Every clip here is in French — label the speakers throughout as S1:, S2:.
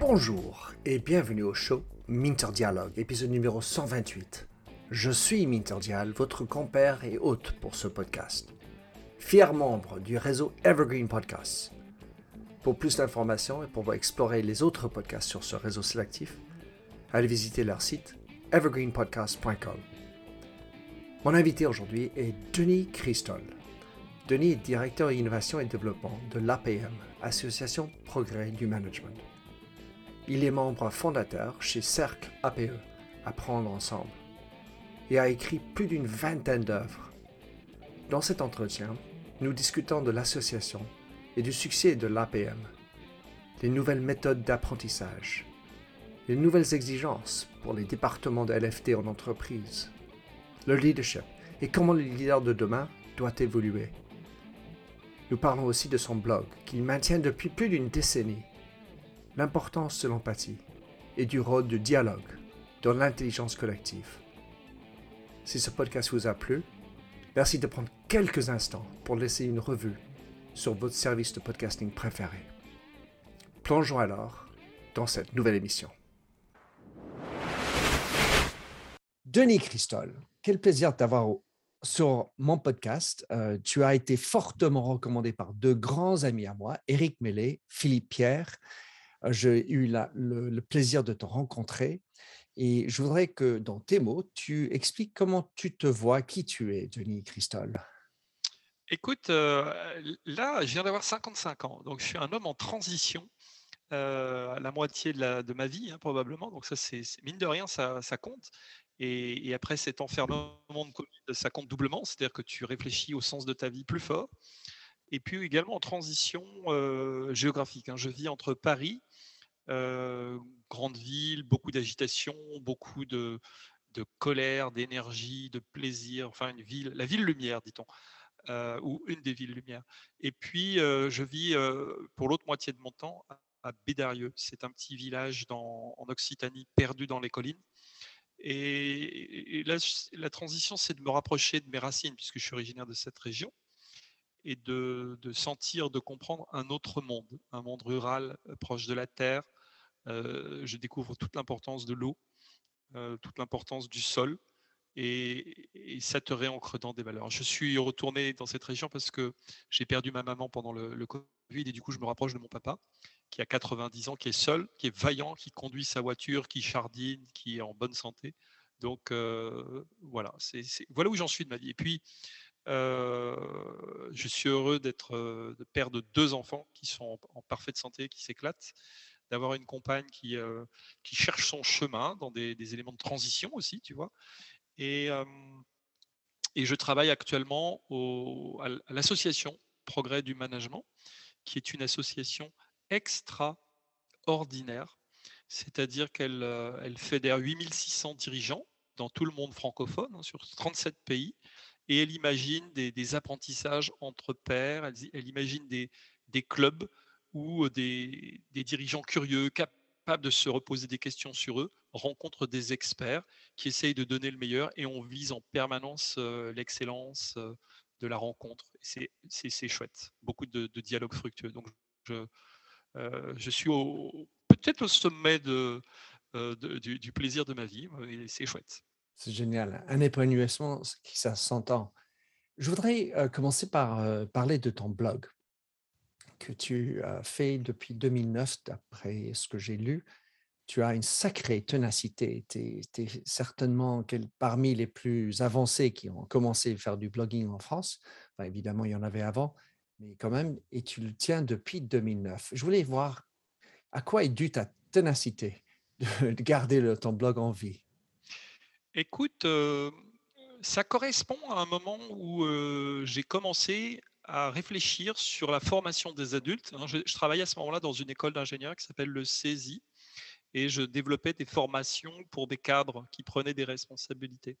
S1: Bonjour et bienvenue au show Minter Dialogue, épisode numéro 128. Je suis Minter Dial, votre compère et hôte pour ce podcast. Fier membre du réseau Evergreen Podcasts. Pour plus d'informations et pour explorer les autres podcasts sur ce réseau sélectif, allez visiter leur site evergreenpodcast.com. Mon invité aujourd'hui est Denis Christol. Denis est directeur innovation et développement de l'APM, Association Progrès du Management. Il est membre fondateur chez Cercle APE, Apprendre ensemble, et a écrit plus d'une vingtaine d'œuvres. Dans cet entretien, nous discutons de l'association et du succès de l'APM, les nouvelles méthodes d'apprentissage, les nouvelles exigences pour les départements de LFT en entreprise, le leadership et comment le leader de demain doit évoluer. Nous parlons aussi de son blog qu'il maintient depuis plus d'une décennie l'importance de l'empathie et du rôle de dialogue dans l'intelligence collective. Si ce podcast vous a plu, merci de prendre quelques instants pour laisser une revue sur votre service de podcasting préféré. Plongeons alors dans cette nouvelle émission. Denis Christol, quel plaisir d'avoir sur mon podcast. Euh, tu as été fortement recommandé par deux grands amis à moi, Éric Mellet, Philippe Pierre j'ai eu le, plaisir de te rencontrer et je voudrais que dans tes mots, tu expliques comment tu te vois, qui tu es, Denis Christol.
S2: Écoute, là, je viens d'avoir 55 ans, donc je suis un homme en transition. la moitié de, ma vie, hein, probablement. Donc, ça, c'est mine de rien, ça, compte. Et, après cet enfermement ça compte doublement, c'est-à-dire que tu réfléchis au sens de ta vie plus fort. Et puis également en transition géographique. Hein. Je vis entre Paris euh, grande ville, beaucoup d'agitation, beaucoup de, colère, d'énergie, de plaisir, enfin une ville, la ville lumière, dit-on, euh, ou une des villes lumières. Et puis, euh, je vis pour l'autre moitié de mon temps à Bédarieux. C'est un petit village en Occitanie perdu dans les collines. Et, la transition, c'est de me rapprocher de mes racines, puisque je suis originaire de cette région, et de, de sentir, de comprendre un autre monde, un monde rural proche de la terre, je découvre toute l'importance de l'eau, toute l'importance du sol, et, ça te réancre dans des valeurs. Je suis retourné dans cette région parce que j'ai perdu ma maman pendant le, Covid, et du coup, je me rapproche de mon papa, qui a 90 ans, qui est seul, qui est vaillant, qui conduit sa voiture, qui chardine, qui est en bonne santé. Donc voilà, c'est, voilà où j'en suis de ma vie. Et puis, je suis heureux d'être de père de deux enfants qui sont en parfaite santé, qui s'éclatent d'avoir une compagne qui, euh, qui cherche son chemin dans des, éléments de transition aussi, tu vois. Et, et je travaille actuellement à l'association Progrès du Management, qui est une association extraordinaire, c'est-à-dire qu'elle euh, fédère 8600 dirigeants dans tout le monde francophone, hein, sur 37 pays, et elle imagine des, apprentissages entre pairs, elle, imagine des, des clubs où des, dirigeants curieux, capables de se reposer des questions sur eux, rencontrent des experts qui essayent de donner le meilleur et on vise en permanence l'excellence de la rencontre. C'est chouette, beaucoup de, dialogues fructueux. Donc je, je suis peut-être au sommet du, plaisir de ma vie et c'est chouette.
S1: C'est génial, un épanouissement qui s'entend. Je voudrais commencer par parler de ton blog que tu as fait depuis 2009, d'après ce que j'ai lu. Tu as une sacrée ténacité. Tu es, certainement parmi les plus avancés qui ont commencé à faire du blogging en France. évidemment, il y en avait avant, mais quand même, et tu le tiens depuis 2009. Je voulais voir à quoi est due ta ténacité de, garder ton blog en vie?
S2: Écoute, euh, ça correspond à un moment où euh, j'ai commencé à réfléchir sur la formation des adultes. Hein, je, travaillais à ce moment-là dans une école d'ingénieurs qui s'appelle le CESI et je développais des formations pour des cadres qui prenaient des responsabilités.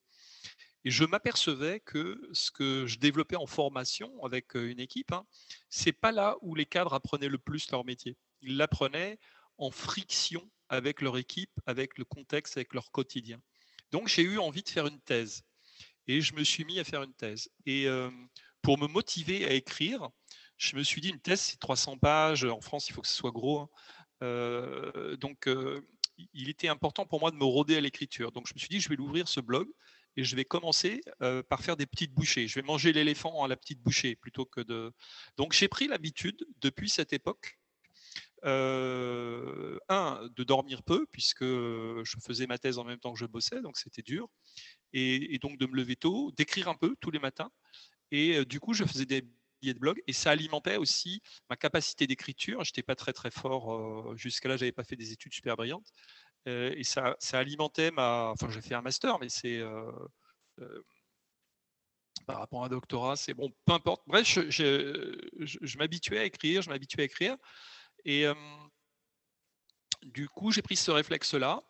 S2: Et je m'apercevais que ce que je développais en formation avec euh, une équipe, hein, c'est pas là où les cadres apprenaient le plus leur métier. Ils l'apprenaient en friction avec leur équipe, avec le contexte, avec leur quotidien. Donc j'ai eu envie de faire une thèse et je me suis mis à faire une thèse. Et euh, pour me motiver à écrire, je me suis dit, une thèse, c'est 300 pages. En France, il faut que ce soit gros. Hein. donc, il était important pour moi de me rôder à l'écriture. Donc, je me suis dit, je vais l'ouvrir ce blog et je vais commencer par faire des petites bouchées. Je vais manger l'éléphant à la petite bouchée plutôt que de. Donc, j'ai pris l'habitude depuis cette époque. un, de dormir peu, puisque je faisais ma thèse en même temps que je bossais, donc c'était dur. Et, donc de me lever tôt, d'écrire un peu tous les matins. Et du coup, je faisais des billets de blog et ça alimentait aussi ma capacité d'écriture. Je n'étais pas très très fort jusqu'à là, j'avais pas fait des études super brillantes. et ça, ça, alimentait ma. Enfin, j'ai fait un master, mais c'est. par rapport à un doctorat, c'est bon, peu importe. Bref, je, m'habituais à écrire, je m'habituais à écrire. Et du coup, j'ai pris ce réflexe-là.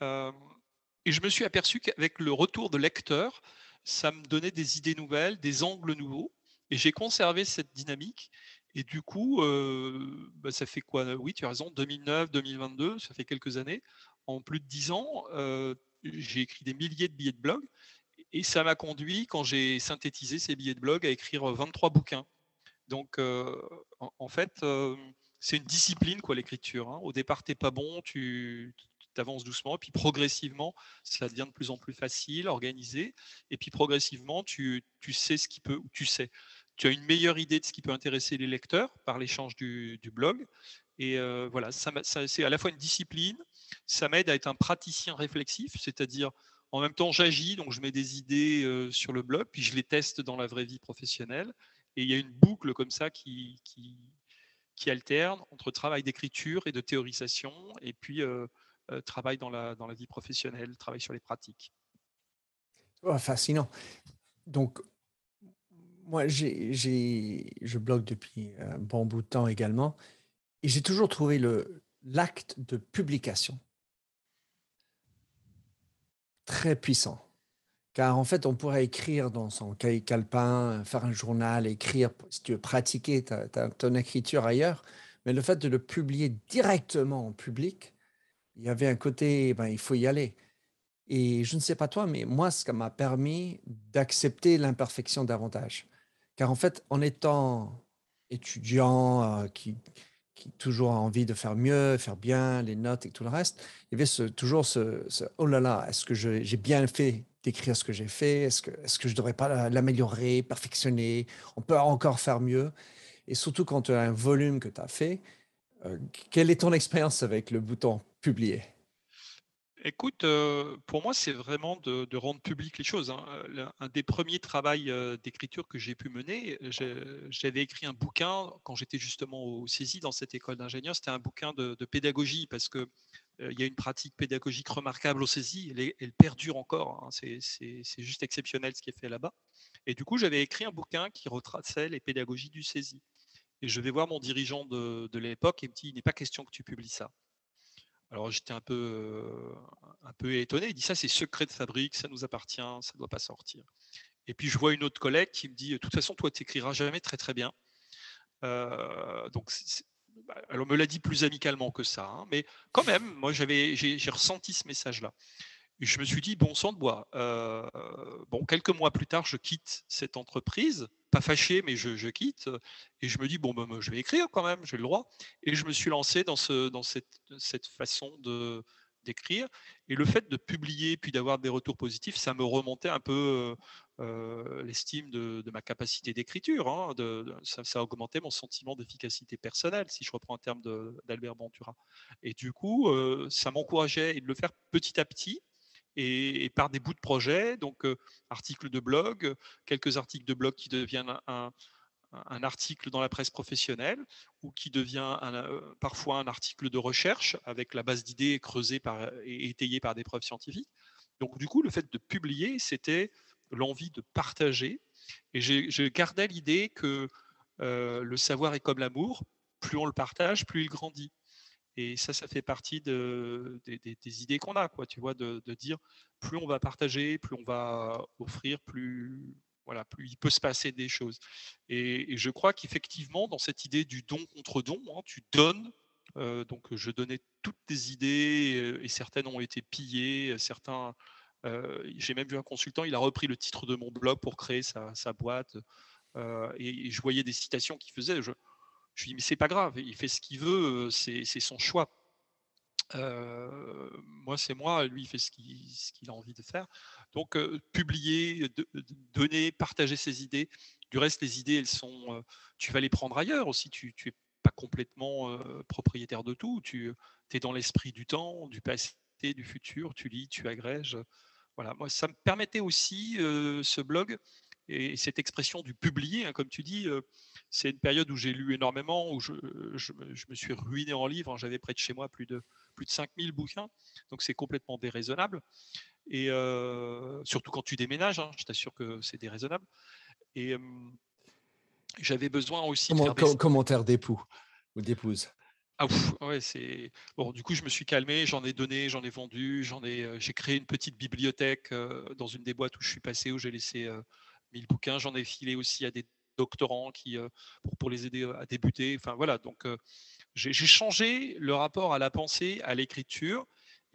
S2: et je me suis aperçu qu'avec le retour de lecteur, ça me donnait des idées nouvelles, des angles nouveaux. Et j'ai conservé cette dynamique. Et du coup, bah, ça fait quoi? Oui, tu as raison, 2009, 2022, ça fait quelques années. En plus de 10 ans, j'ai écrit des milliers de billets de blog. Et ça m'a conduit, quand j'ai synthétisé ces billets de blog, à écrire 23 bouquins. Donc, en, fait, c'est une discipline, quoi, l'écriture. Hein. Au départ, tu n'es pas bon, tu avances doucement, puis progressivement, ça devient de plus en plus facile, organisé, et puis progressivement, tu, tu sais ce qui peut, ou tu sais, tu as une meilleure idée de ce qui peut intéresser les lecteurs par l'échange du, blog. Et euh, voilà, ça, c'est à la fois une discipline, ça m'aide à être un praticien réflexif, c'est-à-dire en même temps j'agis, donc je mets des idées euh, sur le blog, puis je les teste dans la vraie vie professionnelle. Et il y a une boucle comme ça qui, qui, qui alterne entre travail d'écriture et de théorisation, et puis euh, travail dans la, dans la vie professionnelle, travail sur les pratiques.
S1: Oh, fascinant. Donc, moi, j'ai, je blogue depuis un bon bout de temps également, et j'ai toujours trouvé l'acte de publication très puissant. Car en fait, on pourrait écrire dans son cahier calepin, faire un journal, écrire, si tu veux pratiquer ta, ton écriture ailleurs, mais le fait de le publier directement en public, il y avait un côté, ben, il faut y aller. Et je ne sais pas toi, mais moi, ça m'a permis d'accepter l'imperfection davantage. Car en fait, en étant étudiant euh, qui, qui toujours a envie de faire mieux, faire bien, les notes et tout le reste, il y avait ce, toujours ce, oh là là, est-ce que j'ai bien fait d'écrire ce que j'ai fait? Est-ce que, est que je ne devrais pas l'améliorer, perfectionner? On peut encore faire mieux. Et surtout quand tu as un volume que tu as fait, euh, quelle est ton expérience avec le bouton?
S2: Écoute, pour moi, c'est vraiment de, rendre public les choses. Hein. Un des premiers travaux d'écriture que j'ai pu mener, j'avais écrit un bouquin quand j'étais justement au CESI dans cette école d'ingénieur. C'était un bouquin de, pédagogie parce que il y a une pratique pédagogique remarquable au CESI. Elle, elle perdure encore. Hein. C'est juste exceptionnel ce qui est fait là-bas. Et du coup, j'avais écrit un bouquin qui retraçait les pédagogies du CESI. Et je vais voir mon dirigeant de, de l'époque et me dit, il n'est pas question que tu publies ça. Alors j'étais un peu, un peu étonné. Il dit ça, c'est secret de fabrique, ça nous appartient, ça ne doit pas sortir. Et puis je vois une autre collègue qui me dit, de toute façon, toi, tu n'écriras jamais très très bien. donc, bah, elle me l'a dit plus amicalement que ça, hein, mais quand même, moi, j'ai, ressenti ce message-là. Je me suis dit, bon sang de bois. bon, quelques mois plus tard, je quitte cette entreprise pas fâché, mais je, quitte. Et je me dis, bon, ben, je vais écrire quand même, j'ai le droit. Et je me suis lancé dans, ce, dans cette, façon d'écrire. Et le fait de publier puis d'avoir des retours positifs, ça me remontait un peu euh, l'estime de, ma capacité d'écriture. Hein, ça, augmentait mon sentiment d'efficacité personnelle, si je reprends un terme d'Albert Ventura. Et du coup, ça m'encourageait de le faire petit à petit et, par des bouts de projet, donc articles de blog, quelques articles de blog qui deviennent un, article dans la presse professionnelle ou qui devient parfois un article de recherche avec la base d'idées creusée et étayée par des preuves scientifiques. Donc du coup, le fait de publier, c'était l'envie de partager. Et je gardais l'idée que le savoir est comme l'amour, plus on le partage, plus il grandit. Et ça, ça fait partie de, des, idées qu'on a, quoi, tu vois, de, dire plus on va partager, plus on va offrir, plus, voilà, plus il peut se passer des choses. Et, je crois qu'effectivement, dans cette idée du don contre don, hein, tu donnes. Euh, donc, je donnais toutes tes idées et certaines ont été pillées. Certains, euh, j'ai même vu un consultant, il a repris le titre de mon blog pour créer sa, boîte. et, je voyais des citations qu'il faisait. Je lui dis, mais c'est pas grave, il fait ce qu'il veut, c'est son choix. moi, c'est moi, lui, il fait ce qu'il a envie de faire. Donc, publier, donner, partager ses idées. Du reste, les idées, elles sont, tu vas les prendre ailleurs aussi. Tu, tu es pas complètement propriétaire de tout. Tu es dans l'esprit du temps, du passé, du futur. Tu lis, tu agrèges. Voilà. Moi, ça me permettait aussi ce blog et cette expression du publier, hein, comme tu dis, c'est une période où j'ai lu énormément, où je, me suis ruiné en livres. Hein. J'avais près de chez moi plus de, plus de 5000 bouquins, donc c'est complètement déraisonnable. Et surtout quand tu déménages, hein, je t'assure que c'est déraisonnable. Et j'avais besoin aussi
S1: de faire commentaire d'époux ou d'épouse.
S2: Ah ouais, c'est bon. Du coup, je me suis calmé, j'en ai donné, j'en ai vendu, j'en ai, j'ai créé une petite bibliothèque dans une des boîtes où je suis passé, où j'ai laissé 1000 bouquins. J'en ai filé aussi à des doctorants qui pour, les aider à débuter. Enfin voilà, donc j'ai changé le rapport à la pensée, à l'écriture,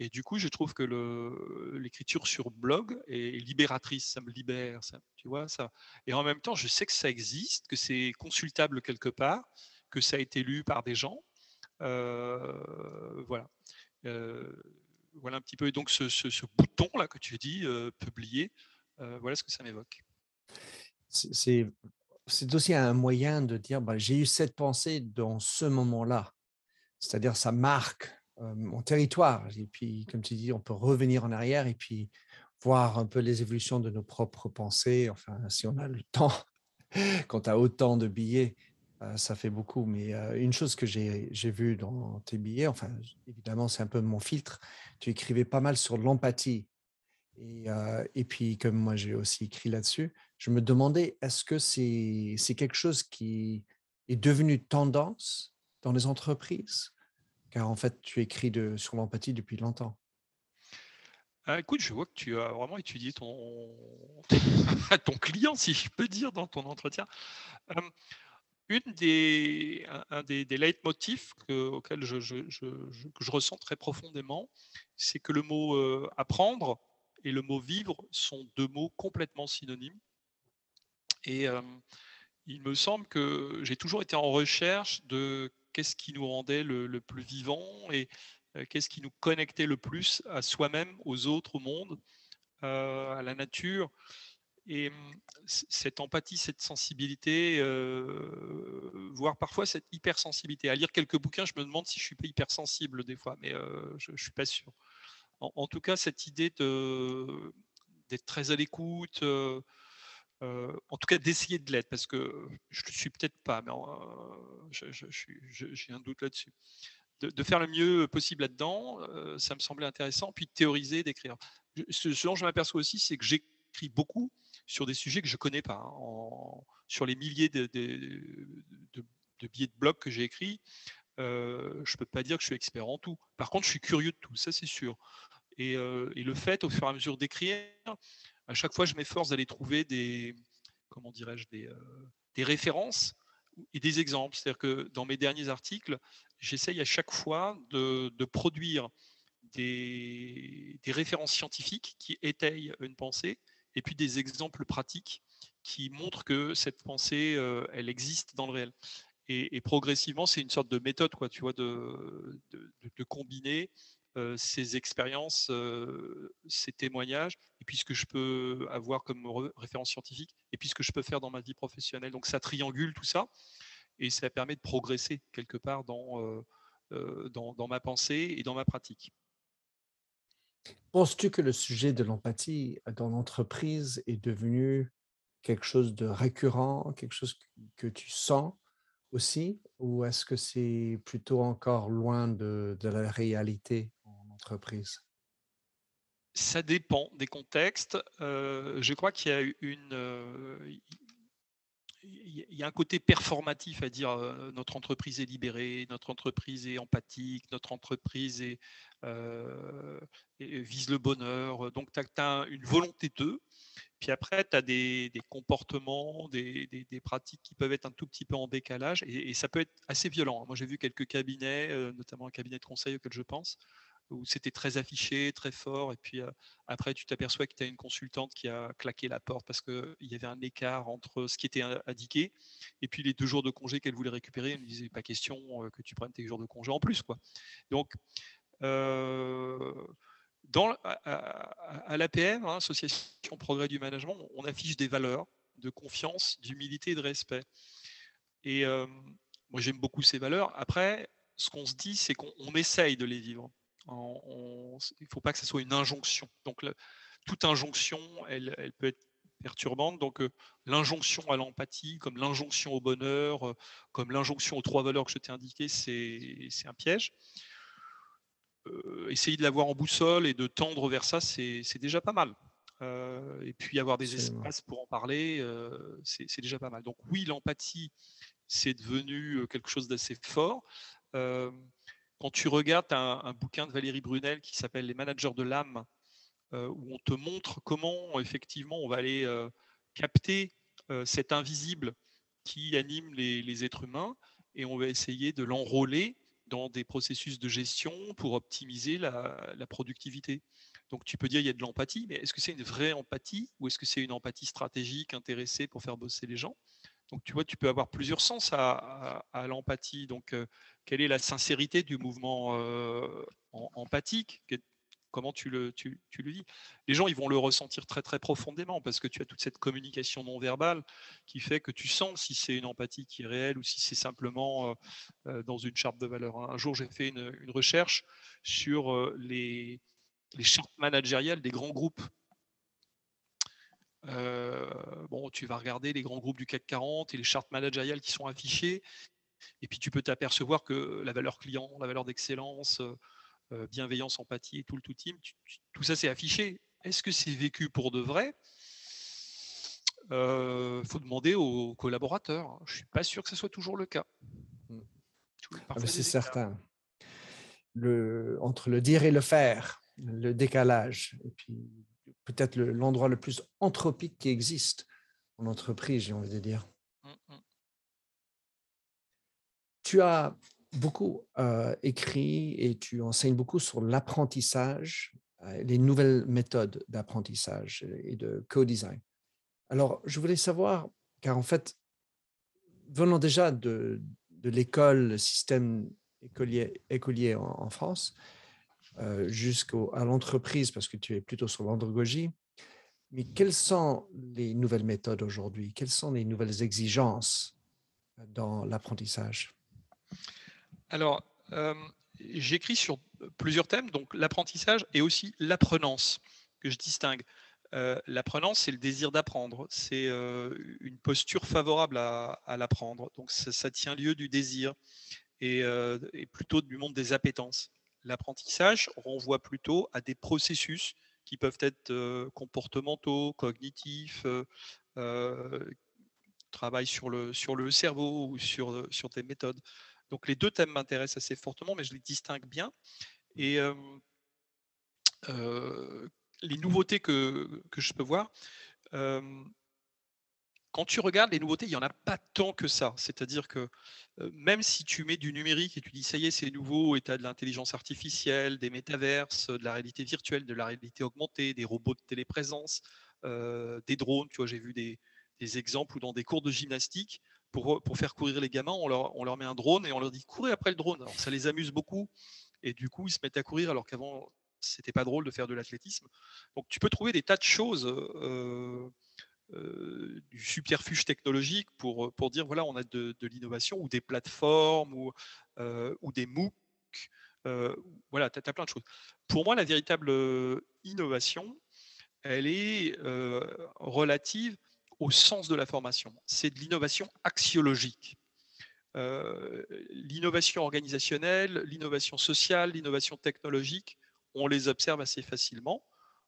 S2: et du coup, je trouve que l'écriture sur blog est libératrice, ça me libère, tu vois ça. Et en même temps, je sais que ça existe, que c'est consultable quelque part, que ça a été lu par des gens. Euh, voilà. Euh, voilà un petit peu. Et donc, ce, bouton là que tu dis, euh, publier, voilà ce que ça m'évoque.
S1: C'est aussi un moyen de dire bah, j'ai eu cette pensée dans ce moment-là. C'est-à-dire, ça marque mon territoire. Et puis, comme tu dis, on peut revenir en arrière et puis voir un peu les évolutions de nos propres pensées. Enfin, si on a le temps, quand tu as autant de billets, ça fait beaucoup. Mais une chose que j'ai vue dans tes billets, enfin, évidemment, c'est un peu mon filtre, tu écrivais pas mal sur l'empathie. Et, et, puis, comme moi, j'ai aussi écrit là-dessus, je me demandais, est-ce que c'est quelque chose qui est devenu tendance dans les entreprises? Car en fait, tu écris sur l'empathie depuis longtemps.
S2: Ah, écoute, je vois que tu as vraiment étudié ton, client, si je peux dire, dans ton entretien. une des, un, des, leitmotifs auxquels je, je, je, ressens très profondément, c'est que le mot apprendre et le mot vivre sont deux mots complètement synonymes. Et il me semble que j'ai toujours été en recherche de qu'est-ce qui nous rendait le, plus vivant et qu'est-ce qui nous connectait le plus à soi-même, aux autres, au monde, à la nature. Et mmh, cette empathie, cette sensibilité, voire parfois cette hypersensibilité. À lire quelques bouquins, je me demande si je suis pas hypersensible des fois, mais je ne suis pas sûr. En, tout cas, cette idée d'être très à l'écoute, en tout cas d'essayer de l'être, parce que je ne suis peut-être pas, mais j'ai un doute là-dessus. De, faire le mieux possible là-dedans, ça me semblait intéressant, puis de théoriser, d'écrire. Ce, dont je m'aperçois aussi, c'est que j'écris beaucoup sur des sujets que je ne connais pas. Hein, sur les milliers de, billets de blog que j'ai écrits, je ne peux pas dire que je suis expert en tout. Par contre, je suis curieux de tout, ça c'est sûr. Et, le fait, au fur et à mesure d'écrire, à chaque fois, je m'efforce d'aller trouver des, comment dirais-je, des, euh, références et des exemples. C'est-à-dire que dans mes derniers articles, j'essaye à chaque fois de, produire des, références scientifiques qui étayent une pensée et puis des exemples pratiques qui montrent que cette pensée, euh, elle existe dans le réel. Et, progressivement, c'est une sorte de méthode, quoi, tu vois, de, de combiner ces expériences, ces témoignages, et puis ce que je peux avoir comme référence scientifique, et puis ce que je peux faire dans ma vie professionnelle. Donc ça triangule tout ça, et ça permet de progresser quelque part dans, dans, dans, ma pensée et dans ma pratique.
S1: Penses-tu que le sujet de l'empathie dans l'entreprise est devenu quelque chose de récurrent, quelque chose que tu sens aussi, ou est-ce que c'est plutôt encore loin de, de la réalité?
S2: Ça dépend des contextes. Euh, je crois qu'il y a une, euh, il y a un côté performatif à dire euh, notre entreprise est libérée, notre entreprise est empathique, notre entreprise est, vise le bonheur. Donc, tu as, une volonté d'eux. Puis après, tu as des, comportements, des, pratiques qui peuvent être un tout petit peu en décalage et, et ça peut être assez violent. Moi, j'ai vu quelques cabinets, notamment un cabinet de conseil auquel je pense, où c'était très affiché, très fort, et puis après tu t'aperçois que tu as une consultante qui a claqué la porte parce qu'il y avait un écart entre ce qui était indiqué et puis les deux jours de congé qu'elle voulait récupérer. Elle me disait pas question que tu prennes tes jours de congé en plus. Quoi. Donc, à, l'APM, hein, Association Progrès du Management, on affiche des valeurs de confiance, d'humilité et de respect. Et moi, j'aime beaucoup ces valeurs. Après, ce qu'on se dit, c'est qu'on essaye de les vivre. Il ne faut pas que ce soit une injonction. Donc, toute injonction, elle, peut être perturbante. Donc, l'injonction à l'empathie, comme l'injonction au bonheur, comme l'injonction aux trois valeurs que je t'ai indiquées, c'est un piège. essayer de l'avoir en boussole et de tendre vers ça, c'est déjà pas mal. et puis avoir des espaces pour en parler, c'est déjà pas mal. Donc oui, l'empathie, c'est devenu quelque chose d'assez fort. Quand tu regardes un, bouquin de Valérie Brunel qui s'appelle Les managers de l'âme, où on te montre comment effectivement on va aller capter cet invisible qui anime les, êtres humains et on va essayer de l'enrôler dans des processus de gestion pour optimiser la, la, productivité. Donc tu peux dire il y a de l'empathie, mais est-ce que c'est une vraie empathie ou est-ce que c'est une empathie stratégique intéressée pour faire bosser les gens? Donc, tu vois, tu peux avoir plusieurs sens à, l'empathie. Donc, euh, quelle est la sincérité du mouvement euh, empathique? Comment tu le, tu, le dis Les gens, ils vont le ressentir très, très profondément parce que tu as toute cette communication non verbale qui fait que tu sens si c'est une empathie qui est réelle ou si c'est simplement euh, dans une charte de valeur. Un jour, j'ai fait une, recherche sur les, les chartes managériales des grands groupes bon, tu vas regarder les grands groupes du CAC 40 et les chartes managériales qui sont affichées. Et puis tu peux t'apercevoir que la valeur client, la valeur d'excellence, bienveillance, empathie et tout le tout team, tout ça c'est affiché. Est-ce que c'est vécu pour de vrai? Il faut demander aux collaborateurs. Je ne suis pas sûr que ce soit toujours le cas.
S1: Mmh. Ah, c'est certain. Le, entre le dire et le faire, le décalage. Et puis peut-être l'endroit le, plus anthropique qui existe en entreprise, j'ai envie de dire. Mmh, mmh. Tu as beaucoup euh, écrit et tu enseignes beaucoup sur l'apprentissage, euh, les nouvelles méthodes d'apprentissage et de co-design. Alors, je voulais savoir, car en fait, venant déjà de, de l'école, le système écolier, écolier en France, jusqu'à l'entreprise, parce que tu es plutôt sur l'andragogie. Mais quelles sont les nouvelles méthodes aujourd'hui? Quelles sont les nouvelles exigences dans l'apprentissage?
S2: Alors, euh, j'écris sur plusieurs thèmes, donc l'apprentissage et aussi l'apprenance, que je distingue. Euh, l'apprenance, c'est le désir d'apprendre, c'est une posture favorable à, l'apprendre. Donc ça, tient lieu du désir et, et, plutôt du monde des appétences l'apprentissage renvoie plutôt à des processus qui peuvent être comportementaux, cognitifs, travail sur le, sur le cerveau ou sur, sur des méthodes. Donc les deux thèmes m'intéressent assez fortement, mais je les distingue bien. Et les nouveautés que, que, je peux voir, quand tu regardes les nouveautés, il n'y en a pas tant que ça. C'est-à-dire que même si tu mets du numérique et tu dis ça y est, c'est nouveau, et tu as de l'intelligence artificielle, des métaverses, de la réalité virtuelle, de la réalité augmentée, des robots de téléprésence, des drones, tu vois, j'ai vu des, exemples où dans des cours de gymnastique, pour, faire courir les gamins, on leur, on leur, met un drone et on leur dit courez après le drone. Alors, ça les amuse beaucoup et du coup, ils se mettent à courir alors qu'avant, c'était pas drôle de faire de l'athlétisme. Donc, tu peux trouver des tas de choses. Euh, du subterfuge technologique pour, euh, pour dire voilà, on a de, l'innovation ou des plateformes ou, euh, ou des MOOC. voilà, tu as, plein de choses. Pour moi, la véritable innovation, elle est relative au sens de la formation. C'est de l'innovation axiologique. l'innovation organisationnelle, l'innovation sociale, l'innovation technologique, on les observe assez facilement.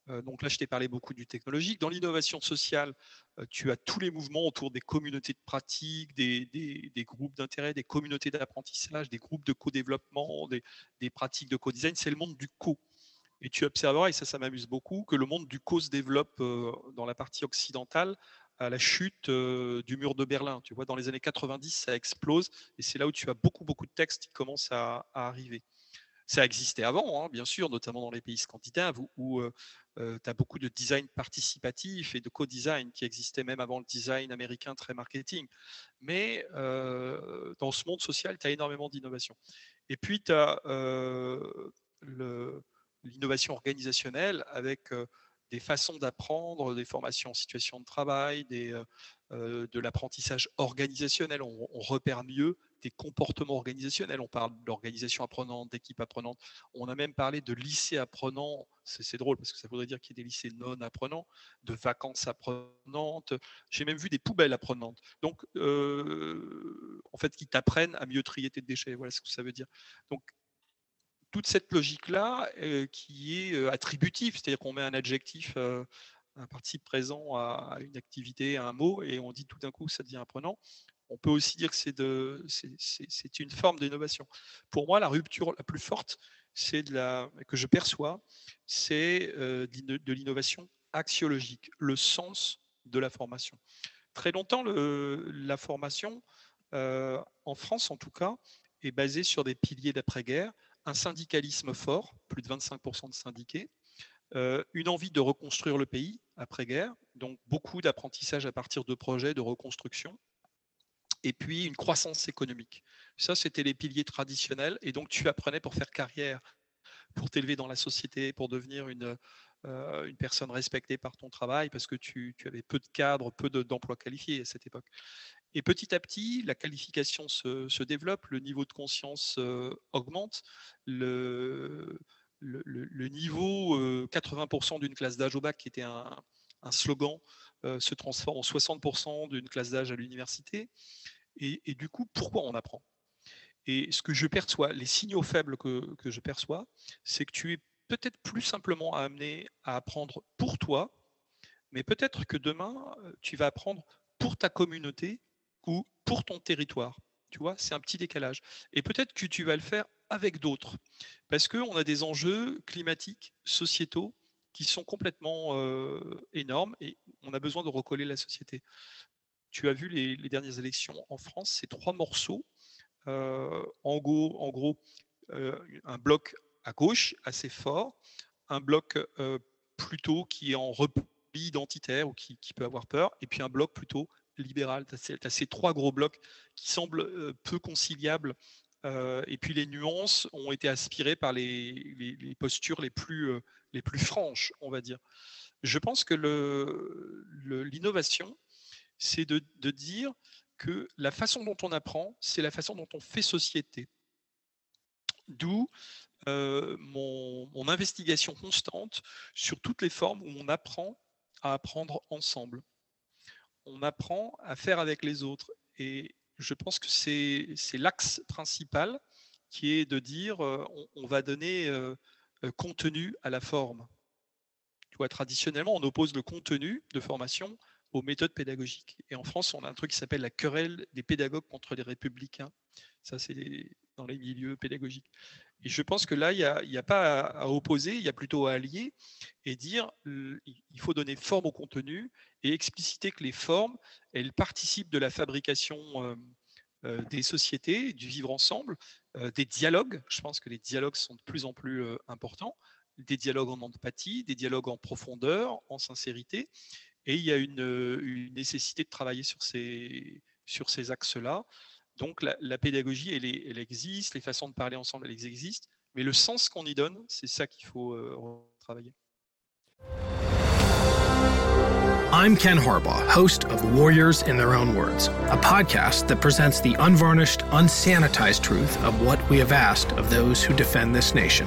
S2: Euh, donc là, je t'ai parlé beaucoup du technologique. Dans l'innovation sociale, euh, tu as tous les mouvements autour des communautés de pratique, des, groupes d'intérêt, des communautés d'apprentissage, des groupes de co-développement, des, pratiques de co-design. C'est le monde du co. Et tu observeras, et ça, ça m'amuse beaucoup, que le monde du co se développe euh, dans la partie occidentale à la chute du mur de Berlin. Tu vois, dans les années 90, ça explose, et c'est là où tu as beaucoup, beaucoup de textes qui commencent à arriver Ça existait avant, hein, bien sûr, notamment dans les pays scandinaves où, tu as beaucoup de design participatif et de co-design qui existait même avant le design américain très marketing. Mais dans ce monde social, tu as énormément d'innovation. Et puis, tu as l'innovation organisationnelle avec des façons d'apprendre, des formations en situation de travail, de l'apprentissage organisationnel. On, repère mieux des comportements organisationnels. On parle d'organisation apprenante, d'équipe apprenante. On a même parlé de lycée apprenant. C'est drôle parce que ça voudrait dire qu'il y a des lycées non apprenants, de vacances apprenantes. J'ai même vu des poubelles apprenantes. Donc, en fait, qui t'apprennent à mieux trier tes déchets. Voilà ce que ça veut dire. Donc, toute cette logique-là qui est attributive, c'est-à-dire qu'on met un adjectif, un participe présent à, une activité, à un mot, et on dit tout d'un coup ça devient apprenant. On peut aussi dire que c'est une forme d'innovation. Pour moi, la rupture la plus forte, que je perçois, c'est de l'innovation axiologique, le sens de la formation. Très longtemps, la formation, en France en tout cas, est basée sur des piliers d'après-guerre un syndicalisme fort, plus de 25% de syndiqués, euh, une envie de reconstruire le pays après-guerre, donc beaucoup d'apprentissage à partir de projets de reconstruction, et puis une croissance économique. Ça, c'était les piliers traditionnels, et donc tu apprenais pour faire carrière, pour t'élever dans la société, pour devenir une, euh, une personne respectée par ton travail, parce que tu, avais peu de cadres, peu d'emplois qualifiés à cette époque. Et petit à petit, la qualification se, développe, le niveau de conscience euh, augmente, le, le, niveau 80% euh, d'une classe d'âge au bac, qui était un, slogan, euh, se transforme en 60% d'une classe d'âge à l'université. Et, du coup, pourquoi on apprend? Et ce que je perçois, les signaux faibles que, que je perçois, c'est que tu es peut-être plus simplement amené à apprendre pour toi, mais peut-être que demain, tu vas apprendre pour ta communauté ou pour ton territoire. Tu vois, c'est un petit décalage. Et peut-être que tu vas le faire avec d'autres, parce qu'on a des enjeux climatiques, sociétaux, qui sont complètement euh, énormes et on a besoin de recoller la société. Tu as vu les, dernières élections en France, ces trois morceaux. Euh, en gros, euh, un bloc à gauche assez fort, un bloc plutôt qui est en repli identitaire ou qui, peut avoir peur, et puis un bloc plutôt libéral. Tu as, ces trois gros blocs qui semblent peu conciliables. Euh, et puis les nuances ont été aspirées par les, postures les plus, euh, les plus franches, on va dire. Je pense que l'innovation, c'est de, dire que la façon dont on apprend, c'est la façon dont on fait société. D'où mon, mon, investigation constante sur toutes les formes où on apprend à apprendre ensemble on apprend à faire avec les autres. Et je pense que c'est l'axe principal qui est de dire euh, on, va donner euh, euh, contenu à la forme. Traditionnellement, on oppose le contenu de formation aux méthodes pédagogiques. Et en France, on a un truc qui s'appelle la querelle des pédagogues contre les républicains. Ça, c'est dans les milieux pédagogiques. Et je pense que là, il n'y a, pas à, opposer, il y a plutôt à allier et dire il faut donner forme au contenu et expliciter que les formes, elles participent de la fabrication euh, euh, des sociétés, du vivre ensemble, euh, des dialogues. Je pense que les dialogues sont de plus en plus importants, des dialogues en empathie, des dialogues en profondeur, en sincérité. Et il y a une, nécessité de travailler sur ces axes-là. Donc la, pédagogie, elle, existe, les façons de parler ensemble, elles existent, mais le sens qu'on y donne, c'est ça qu'il faut euh, travailler.
S3: I'm Ken Harbaugh, host of Warriors in Their Own Words, a podcast that presents the unvarnished, unsanitized truth of what we have asked of those who defend this nation.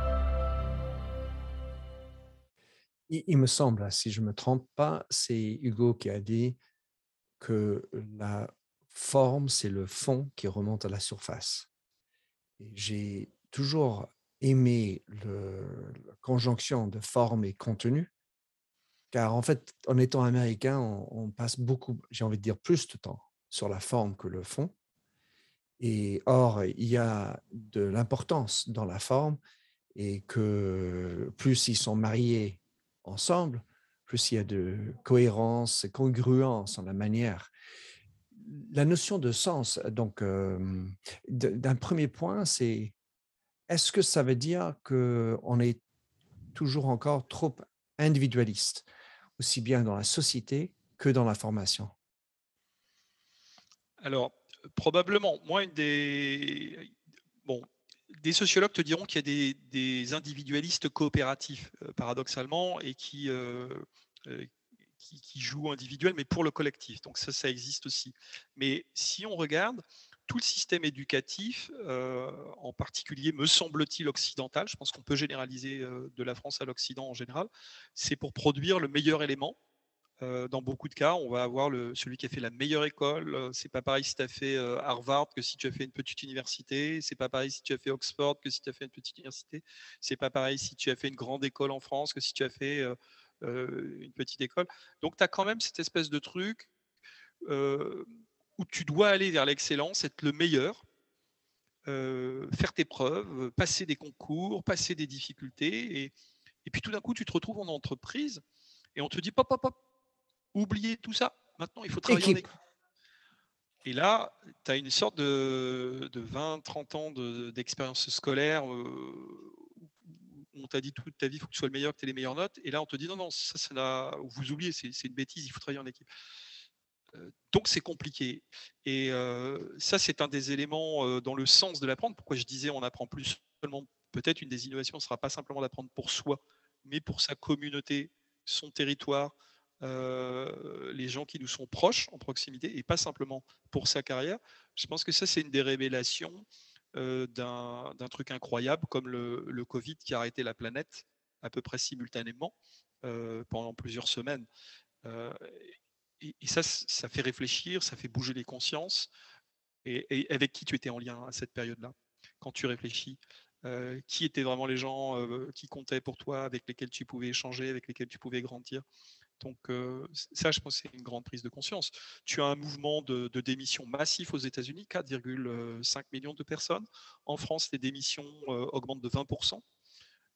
S1: Il, me semble, si je ne me trompe pas, c'est Hugo qui a dit que la forme, c'est le fond qui remonte à la surface. J'ai toujours le, la conjonction de forme et contenu, car en fait, en étant américain, on, on passe beaucoup, j'ai envie de dire plus de temps sur la forme que le fond. Et or, il y a de l'importance dans la forme et que plus ils sont mariés ensemble, plus il y a de cohérence et congruence en la manière. La notion de sens, donc, euh, d'un premier point, c'est est-ce que ça veut dire qu'on est toujours encore trop individualiste, aussi bien dans la société que dans la formation?
S2: Alors, probablement. Moi, une des. Bon, des sociologues te diront qu'il y a des, individualistes coopératifs, euh, paradoxalement, et qui, euh, euh, jouent individuel, mais pour le collectif. Donc ça, ça existe aussi. Mais si on regarde, tout le système éducatif, en particulier, me semble-t-il, occidental, je pense qu'on peut généraliser de la France à l'Occident en général, c'est pour produire le meilleur élément euh, dans beaucoup de cas, on va avoir le, celui qui a fait la meilleure école. Euh, c'est pas pareil si tu as fait euh, Harvard que si tu as fait une petite université. C'est pas pareil si tu as fait Oxford que si tu as fait une petite université. C'est pas pareil si tu as fait une grande école en France que si tu as fait une petite école. Donc tu as quand même cette espèce de truc où tu dois aller vers l'excellence, être le meilleur, faire tes preuves, passer des concours, passer des difficultés. Et, et puis tout d'un coup, tu te retrouves en entreprise et on te dit pop, pop, pop, oubliez tout ça. Maintenant, il faut travailler en équipe. Et là, tu as une sorte de, 20-30 ans d'expérience scolaire euh, où on t'a dit toute ta vie, il faut que tu sois le meilleur, que tu aies les meilleures notes. Et là, on te dit non, non, ça, ça vous oubliez, c'est une bêtise, il faut travailler en équipe. Euh, donc, c'est compliqué. Et euh, ça, c'est un des éléments dans le sens de l'apprendre. Pourquoi je disais on apprend plus seulement, peut-être une des innovations ne sera pas simplement d'apprendre pour soi, mais pour sa communauté, son territoire, euh, les gens qui nous sont proches en proximité et pas simplement pour sa carrière. Je pense que ça, c'est une des révélations euh, d'un truc incroyable comme le, Covid qui a arrêté la planète à peu près simultanément euh, pendant plusieurs semaines. Et, ça, ça fait réfléchir, ça fait bouger les consciences. Et, avec qui tu étais en lien à cette période-là Quand tu réfléchis, qui étaient vraiment les gens qui comptaient pour toi, avec lesquels tu pouvais échanger, avec lesquels tu pouvais grandir? Donc ça, je pense, c'est une grande prise de conscience. Tu as un mouvement de, démission massif aux États-Unis, 4,5 millions de personnes. En France, les démissions augmentent de 20%.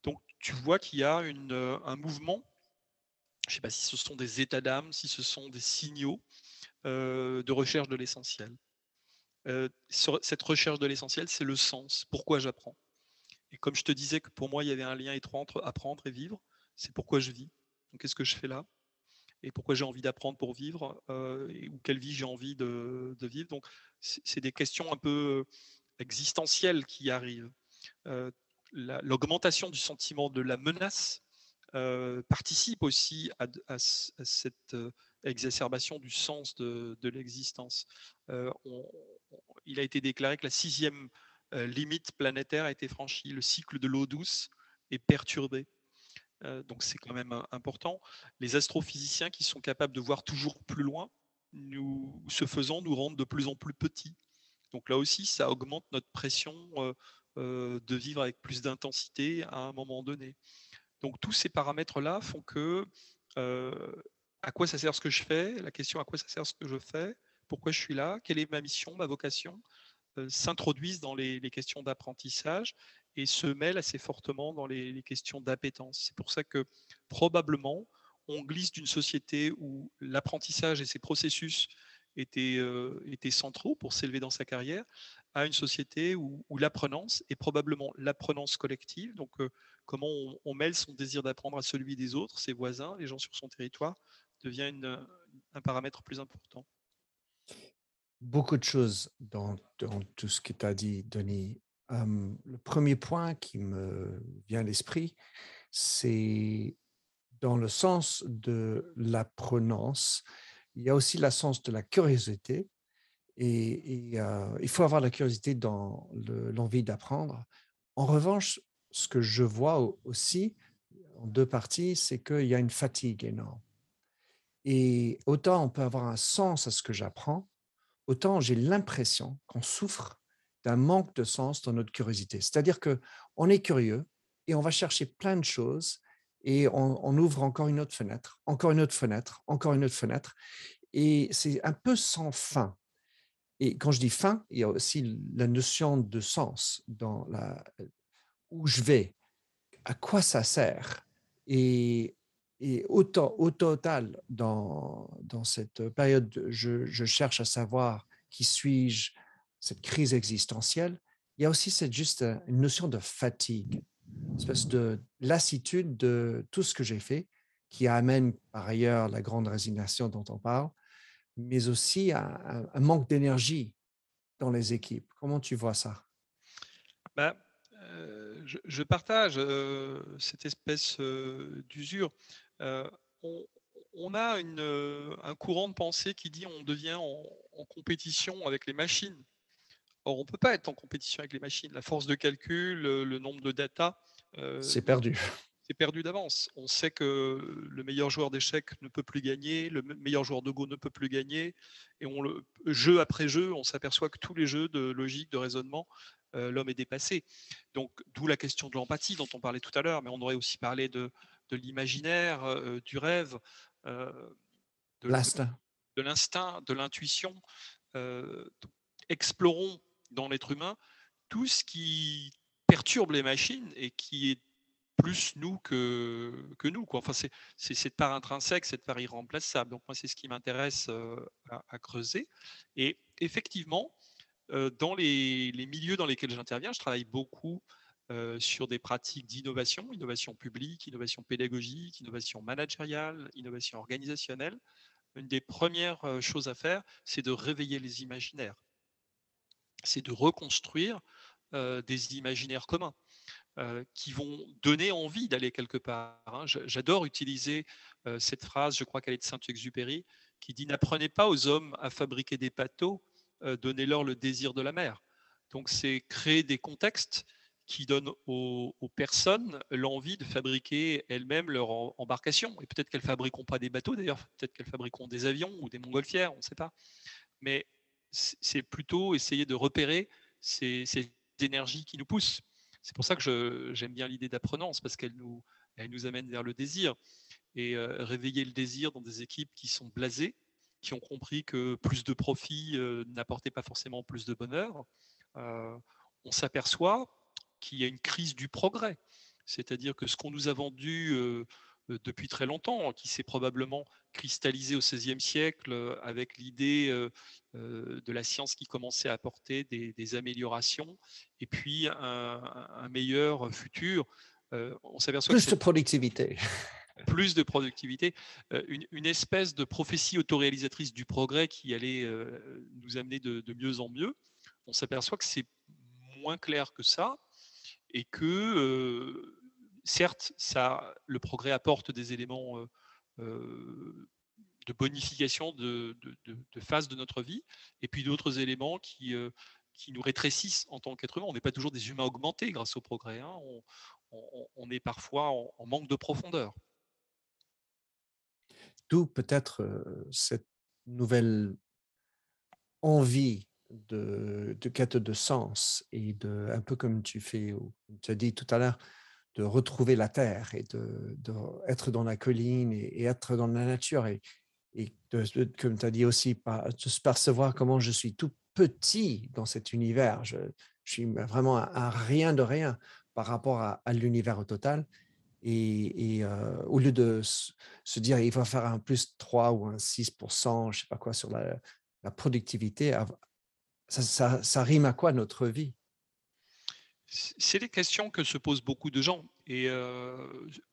S2: Donc tu vois qu'il y a une, un mouvement, je ne sais pas si ce sont des états d'âme, si ce sont des signaux de recherche de l'essentiel. cette recherche de l'essentiel, c'est le sens. Pourquoi j'apprends? Et comme je te disais que pour moi, il y avait un lien étroit entre apprendre et vivre, c'est pourquoi je vis. Donc, qu'est-ce que je fais là? Et pourquoi j'ai envie d'apprendre pour vivre euh, ou quelle vie j'ai envie de, vivre. Donc, c'est des questions un peu existentielles qui arrivent. Euh, l'augmentation du sentiment de la menace euh, participe aussi à, cette exacerbation du sens de, l'existence. il a été déclaré que la sixième limite planétaire a été franchie. Le cycle de l'eau douce est perturbé. Euh, donc c'est quand même important. Les astrophysiciens qui sont capables de voir toujours plus loin, nous, ce faisant, nous rendent de plus en plus petits. Donc là aussi, ça augmente notre pression euh, euh, de vivre avec plus d'intensité à un moment donné. Donc tous ces paramètres-là font que à quoi ça sert ce que je fais, la question à quoi ça sert ce que je fais, pourquoi je suis là, quelle est ma mission, ma vocation, s'introduisent dans les questions d'apprentissage et se mêle assez fortement dans les, questions d'appétence. C'est pour ça que probablement on glisse d'une société où l'apprentissage et ses processus étaient, euh, centraux pour s'élever dans sa carrière, à une société où, l'apprenance est probablement l'apprenance collective. Donc, euh, comment on, mêle son désir d'apprendre à celui des autres, ses voisins, les gens sur son territoire, devient un paramètre plus important.
S1: Beaucoup de choses dans, dans tout ce que tu as dit, Denis le premier point qui me vient à l'esprit, c'est dans le sens de l'apprenance. Il y a aussi le sens de la curiosité. Et, il faut avoir la curiosité dans l'envie d'apprendre. En revanche, ce que je vois aussi, en deux parties, c'est qu'il y a une fatigue énorme. Et autant on peut avoir un sens à ce que j'apprends, autant j'ai l'impression qu'on souffre d'un manque de sens dans notre curiosité. C'est-à-dire que on est curieux et on va chercher plein de choses et on, ouvre encore une autre fenêtre, encore une autre fenêtre, encore une autre fenêtre. Et c'est un peu sans fin. Et quand je dis fin, il y a aussi la notion de sens dans la, où je vais, à quoi ça sert. Et, et au, total, dans, cette période, je cherche à savoir qui suis-je, cette crise existentielle. Il y a aussi cette juste une notion de fatigue espèce de lassitude de tout ce que j'ai fait, qui amène par ailleurs la grande résignation dont on parle, mais aussi un, manque d'énergie dans les équipes. Comment tu vois ça?
S2: Ben, euh, je, partage euh, cette espèce euh, d'usure. On, a une, un courant de pensée qui dit on devient en, en compétition avec les machines. Or, on ne peut pas être en compétition avec les machines. La force de calcul, le nombre de data,
S1: euh, c'est perdu.
S2: C'est perdu d'avance. On sait que le meilleur joueur d'échecs ne peut plus gagner, le meilleur joueur de Go ne peut plus gagner. Et on le, jeu après jeu, on s'aperçoit que tous les jeux de logique, de raisonnement, euh, l'homme est dépassé. Donc, d'où la question de l'empathie dont on parlait tout à l'heure, mais on aurait aussi parlé de, de l'imaginaire, euh, du rêve,
S1: de l'instinct,
S2: de l'intuition. explorons dans l'être humain tout ce qui perturbe les machines et qui est plus nous que, que nous. Quoi. Enfin, c'est, cette part intrinsèque, cette part irremplaçable. Donc, moi, c'est ce qui m'intéresse euh, à, creuser. Et effectivement, euh, dans les, les, milieux dans lesquels j'interviens, je travaille beaucoup euh, sur des pratiques d'innovation, innovation publique, innovation pédagogique, innovation managériale, innovation organisationnelle. Une des premières choses à faire, c'est de réveiller les imaginaires. C'est de reconstruire euh, des imaginaires communs euh, qui vont donner envie d'aller quelque part. Hein. J'adore utiliser euh, cette phrase, je crois qu'elle est de Saint-Exupéry, qui dit N'apprenez pas aux hommes à fabriquer des bateaux, donnez-leur le désir de la mer. Donc c'est créer des contextes qui donnent aux, personnes l'envie de fabriquer elles-mêmes leur embarcation. Et peut-être qu'elles fabriqueront pas des bateaux d'ailleurs, peut-être qu'elles fabriqueront des avions ou des montgolfières, on ne sait pas. Mais c'est plutôt essayer de repérer ces, ces d'énergie qui nous pousse. C'est pour ça que j'aime bien l'idée d'apprenance, parce qu'elle nous, elle nous amène vers le désir. Et euh, réveiller le désir dans des équipes qui sont blasées, qui ont compris que plus de profit euh, n'apportait pas forcément plus de bonheur, euh, on s'aperçoit qu'il y a une crise du progrès. C'est-à-dire que ce qu'on nous a vendu euh, depuis très longtemps, qui s'est probablement cristallisé au XVIe siècle euh, avec l'idée euh, de la science qui commençait à apporter des, améliorations et puis un, meilleur futur.
S1: on s'aperçoit plus de productivité.
S2: Plus de productivité, une, espèce de prophétie autoréalisatrice du progrès qui allait nous amener de, de mieux en mieux. On s'aperçoit que c'est moins clair que ça et que certes, ça, le progrès apporte des éléments de bonification de, phase de notre vie, et puis d'autres éléments qui, qui nous rétrécissent en tant qu'être humain. On n'est pas toujours des humains augmentés grâce au progrès. Hein. On, est parfois en, manque de profondeur.
S1: D'où peut-être cette nouvelle envie de, de, quête de sens et de, un peu comme tu fais, tu as dit tout à l'heure, de retrouver la terre et de, être dans la colline et, être dans la nature et, comme tu as dit aussi, de se percevoir comment je suis tout petit dans cet univers. Je, suis vraiment un, rien de rien par rapport à, l'univers au total. Et, euh, au lieu de se dire il va faire un plus 3 ou un 6%, je sais pas quoi, sur la, productivité, ça rime à quoi notre vie?
S2: C'est des questions que se posent beaucoup de gens. Et euh,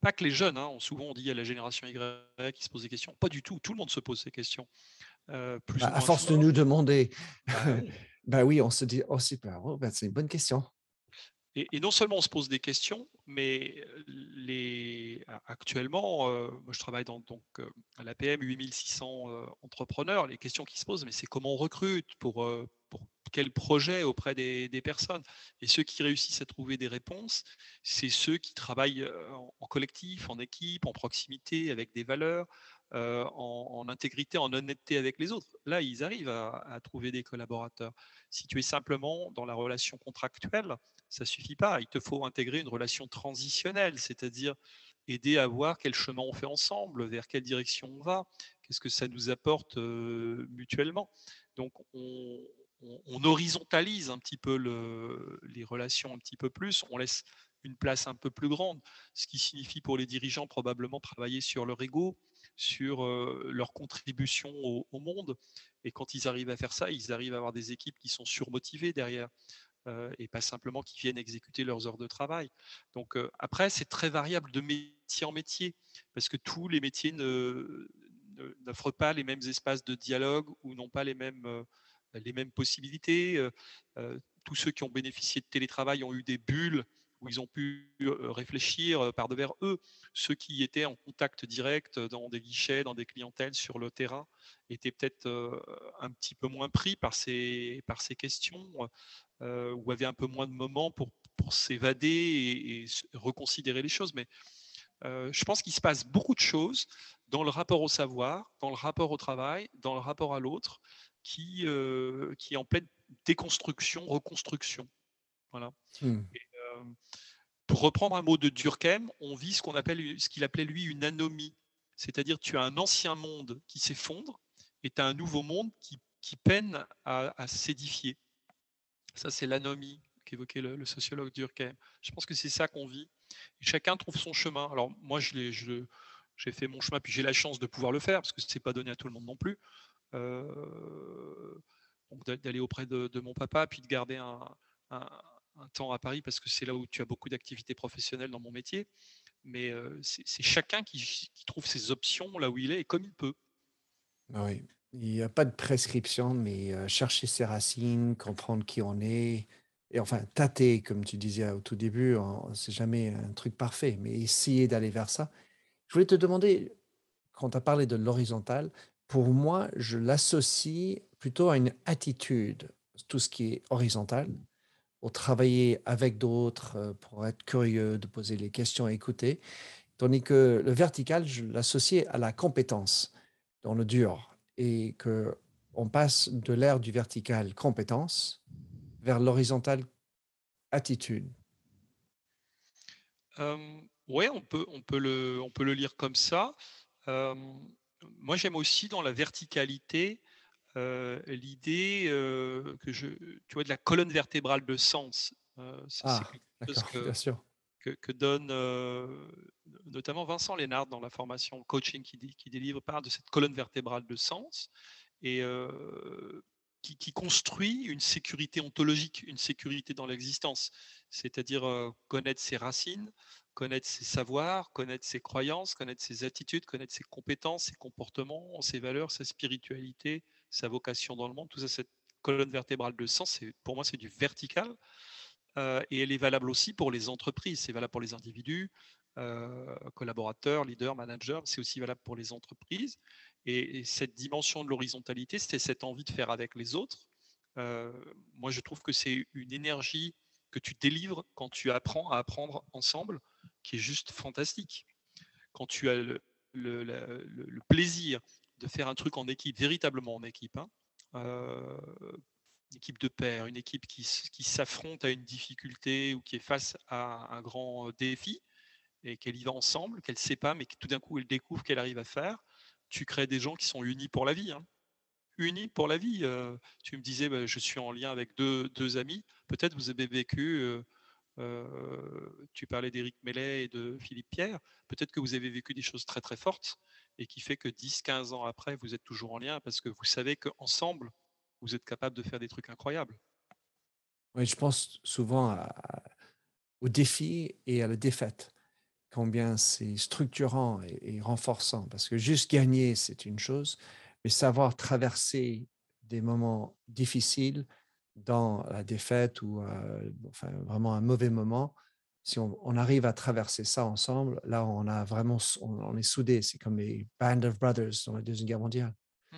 S2: pas que les jeunes, hein, souvent on dit à la génération Y qui se pose des questions. Pas du tout, tout le monde se pose ces questions.
S1: Euh, bah, à force de nous demander, bah, oui. on se dit, oh super, oh, bah, c'est une bonne question.
S2: Et, non seulement on se pose des questions, mais les, actuellement, euh, moi je travaille dans donc, à l'APM, 8600 entrepreneurs. Les questions qui se posent, mais c'est comment on recrute pour quel projet auprès des, personnes. Et ceux qui réussissent à trouver des réponses, c'est ceux qui travaillent en collectif, en équipe, en proximité, avec des valeurs, en, intégrité, en honnêteté avec les autres. Là, ils arrivent à, trouver des collaborateurs. Si tu es simplement dans la relation contractuelle, ça suffit pas. Il te faut intégrer une relation transitionnelle, c'est-à-dire aider à voir quel chemin on fait ensemble, vers quelle direction on va, qu'est-ce que ça nous apporte mutuellement. Donc, on, horizontalise un petit peu les relations un petit peu plus, on laisse une place un peu plus grande, ce qui signifie pour les dirigeants probablement travailler sur leur ego, sur leur contribution au, monde. Et quand ils arrivent à faire ça, ils arrivent à avoir des équipes qui sont surmotivées derrière. et pas simplement qui viennent exécuter leurs heures de travail. Donc après, c'est très variable de métier en métier, parce que tous les métiers n'offrent pas les mêmes espaces de dialogue ou n'ont pas les mêmes, les mêmes possibilités. tous ceux qui ont bénéficié de télétravail ont eu des bulles où ils ont pu réfléchir par devers eux. Ceux qui étaient en contact direct dans des guichets, dans des clientèles sur le terrain, étaient peut-être un petit peu moins pris par ces, par ces questions, ou avaient un peu moins de moments pour, pour s'évader et, reconsidérer les choses. Mais je pense qu'il se passe beaucoup de choses dans le rapport au savoir, dans le rapport au travail, dans le rapport à l'autre, qui, qui est en pleine déconstruction, reconstruction. Voilà. Mmh. Pour reprendre un mot de Durkheim, on vit ce qu'on appelle ce qu'il appelait lui une anomie. C'est-à-dire tu as un ancien monde qui s'effondre et tu as un nouveau monde qui, peine à, s'édifier. Ça, c'est l'anomie qu'évoquait le, sociologue Durkheim. Je pense que c'est ça qu'on vit. chacun trouve son chemin. Alors moi, j'ai fait mon chemin, puis j'ai la chance de pouvoir le faire, parce que ce n'est pas donné à tout le monde non plus. Euh, d'aller auprès de, mon papa, puis de garder un, temps à Paris parce que c'est là où tu as beaucoup d'activités professionnelles dans mon métier. Mais c'est chacun qui, trouve ses options là où il est et comme il peut.
S1: Ah oui, il n'y a pas de prescription, mais chercher ses racines, comprendre qui on est, et enfin tâter, comme tu disais au tout début, c'est jamais un truc parfait, mais essayer d'aller vers ça. Je voulais te demander, quand tu as parlé de l'horizontal, pour moi, je l'associe plutôt à une attitude, tout ce qui est horizontal, pour travailler avec d'autres, euh, pour être curieux, de poser les questions, écouter. Tandis que le vertical, je l'associe à la compétence dans le dur et que on passe de l'ère du vertical compétence vers l'horizontal attitude.
S2: Euh, oui, on peut, on, peut le, on peut le lire comme ça. Euh, moi, j'aime aussi dans la verticalité euh, l'idée euh, que je, tu vois, de la colonne vertébrale de sens.
S1: Euh, c'est ah, quelque chose
S2: que, que, donne notamment Vincent Lénard dans la formation coaching qui, qui délivre part de cette colonne vertébrale de sens et qui, construit une sécurité ontologique, une sécurité dans l'existence, c'est-à-dire connaître ses racines, connaître ses savoirs, connaître ses croyances, connaître ses attitudes, connaître ses compétences, ses comportements, ses valeurs, sa spiritualité, sa vocation dans le monde, tout ça, cette colonne vertébrale de sens, pour moi, c'est du vertical. Euh, et elle est valable aussi pour les entreprises, c'est valable pour les individus, euh, collaborateurs, leaders, managers, c'est aussi valable pour les entreprises. Et, cette dimension de l'horizontalité, c'est cette envie de faire avec les autres. Euh, moi, je trouve que c'est une énergie que tu délivres quand tu apprends à apprendre ensemble, qui est juste fantastique. Quand tu as le, plaisir de faire un truc en équipe, véritablement en équipe. Hein. Euh, une équipe de pair, une équipe qui, qui s'affronte à une difficulté ou qui est face à un grand défi et qu'elle y va ensemble, qu'elle ne sait pas, mais que tout d'un coup elle découvre qu'elle arrive à faire. Tu crées des gens qui sont unis pour la vie. Hein. Unis pour la vie. Euh, tu me disais, bah, je suis en lien avec deux, deux amis. Peut-être vous avez vécu, tu parlais d'Éric Mellet et de Philippe Pierre. Peut-être que vous avez vécu des choses très très fortes et qui fait que 10-15 ans après, vous êtes toujours en lien parce que vous savez qu'ensemble, vous êtes capable de faire des trucs incroyables.
S1: Oui, je pense souvent au défi et à la défaite, combien c'est structurant et, renforçant, parce que juste gagner, c'est une chose, mais savoir traverser des moments difficiles dans la défaite ou euh, enfin, vraiment un mauvais moment, si on, arrive à traverser ça ensemble, là, on a vraiment, on, est soudés. C'est comme les Band of Brothers dans la Deuxième Guerre mondiale. Mmh.